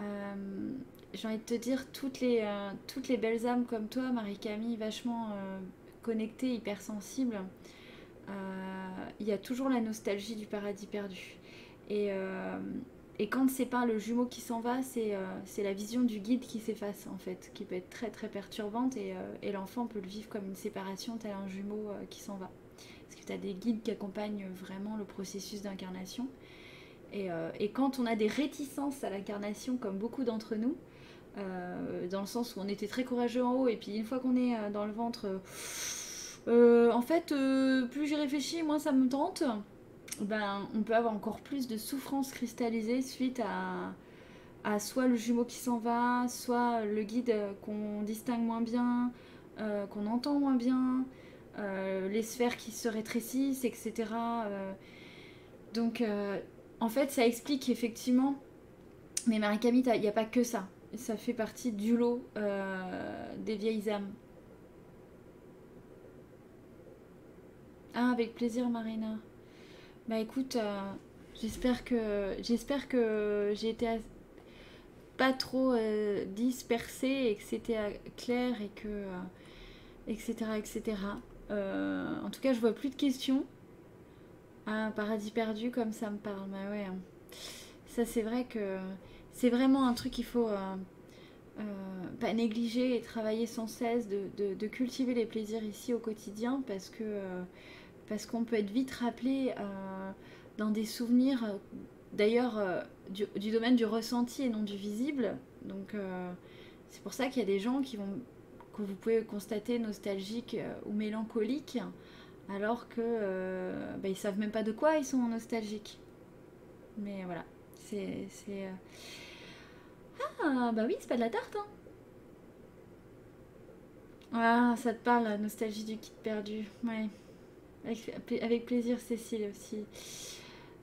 euh, j'ai envie de te dire, toutes les, euh, toutes les belles âmes comme toi, Marie-Camille, vachement connectées, hypersensibles, il y a toujours la nostalgie du paradis perdu. Et et quand c'est pas le jumeau qui s'en va, euh, c'est la vision du guide qui s'efface en fait, qui peut être très très perturbante et, euh, l'enfant peut le vivre comme une séparation tel un jumeau euh, qui s'en va. Parce que tu as des guides qui accompagnent vraiment le processus d'incarnation. Et, et, quand on a des réticences à l'incarnation, comme beaucoup d'entre nous, dans le sens où on était très courageux en haut et puis une fois qu'on est dans le ventre, en fait, plus j'y réfléchis, moins ça me tente ben, on peut avoir encore plus de souffrance cristallisée suite à, à soit le jumeau qui s'en va, soit le guide qu'on distingue moins bien, euh, qu'on entend moins bien, euh, les sphères qui se rétrécissent, etc. Euh. donc, en fait, ça explique effectivement. Mais Marie-Camille, il n'y a pas que ça. Ça fait partie du lot des vieilles âmes. Ah, avec plaisir, Marina. Bah écoute, euh, j'espère que j'espère que j'ai été pas trop euh, dispersée et que c'était euh, clair et que etc etc. en tout cas, je vois plus de questions. Un paradis perdu comme ça me parle. Bah ouais. Hein. Ça c'est vrai que c'est vraiment un truc qu'il faut pas négliger et travailler sans cesse de, de, cultiver les plaisirs ici au quotidien parce que parce qu'on peut être vite rappelé euh, dans des souvenirs, euh, d'ailleurs euh, du, domaine du ressenti et non du visible. Donc c'est pour ça qu'il y a des gens qui vont, que vous pouvez constater nostalgiques ou mélancoliques, alors que bah, ils savent même pas de quoi ils sont nostalgiques. Mais voilà, c'est ah bah oui, c'est pas de la tarte. Hein. Ah, ça te parle, la nostalgie du kit perdu. Ouais. Avec, plaisir, Cécile aussi.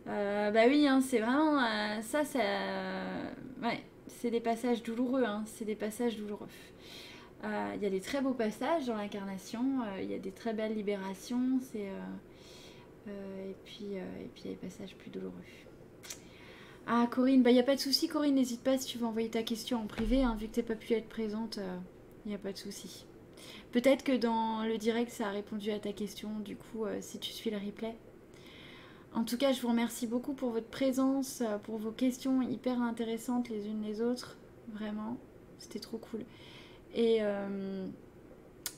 Euh, bah oui, hein, c'est vraiment euh, ça, ça ouais, c'est des passages douloureux, hein, c'est des passages douloureux. Euh, il y a des très beaux passages dans l'incarnation, il y a des très belles libérations, c'est et puis et puis il y a des passages plus douloureux. Ah Corinne, bah il y a pas de souci, Corinne, n'hésite pas si tu veux envoyer ta question en privé, hein, vu que t'es pas pu être présente, il n'y a pas de souci. Peut-être que dans le direct, ça a répondu à ta question, du coup, euh, si tu suis le replay. En tout cas, je vous remercie beaucoup pour votre présence, euh, pour vos questions hyper intéressantes les unes les autres. Vraiment, c'était trop cool. Et, euh,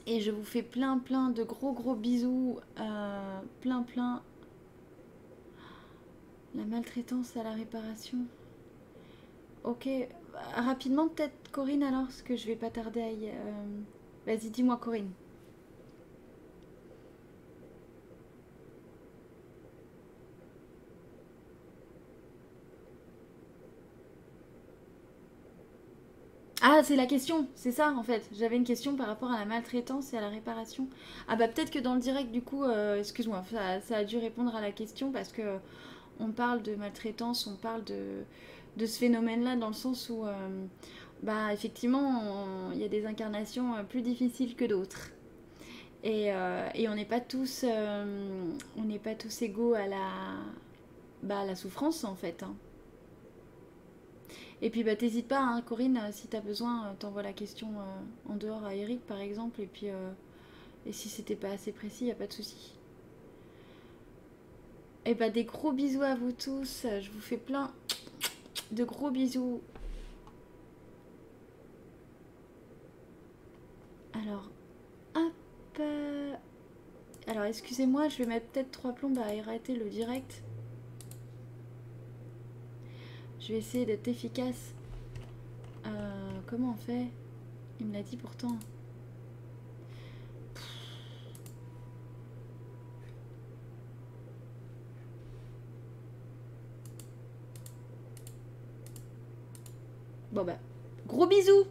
et je vous fais plein, plein de gros, gros bisous. plein, plein. La maltraitance à la réparation. Ok, rapidement peut-être Corinne alors, parce que je vais pas tarder à y... Vas-y, dis-moi, Corinne. Ah, c'est la question, c'est ça en fait. J'avais une question par rapport à la maltraitance et à la réparation. Ah bah peut-être que dans le direct du coup, euh, excuse-moi, ça, a dû répondre à la question parce que on parle de maltraitance, on parle de, ce phénomène-là dans le sens où euh, bah effectivement, il y a des incarnations euh, plus difficiles que d'autres. Et, et on n'est pas tous, on n'est pas tous égaux à la, bah, la souffrance en fait. Hein. Et puis bah t'hésites pas, hein, Corinne, euh, si t'as besoin, euh, t'envoies la question euh, en dehors à Eric par exemple, et puis et si c'était pas assez précis, y a pas de souci. Et bah des gros bisous à vous tous, je vous fais plein de gros bisous. Alors, hop. Alors excusez-moi, je vais mettre peut-être trois plombes à arrêter le direct. Je vais essayer d'être efficace. Euh, comment on fait? Il me l'a dit pourtant. Bon bah, gros bisous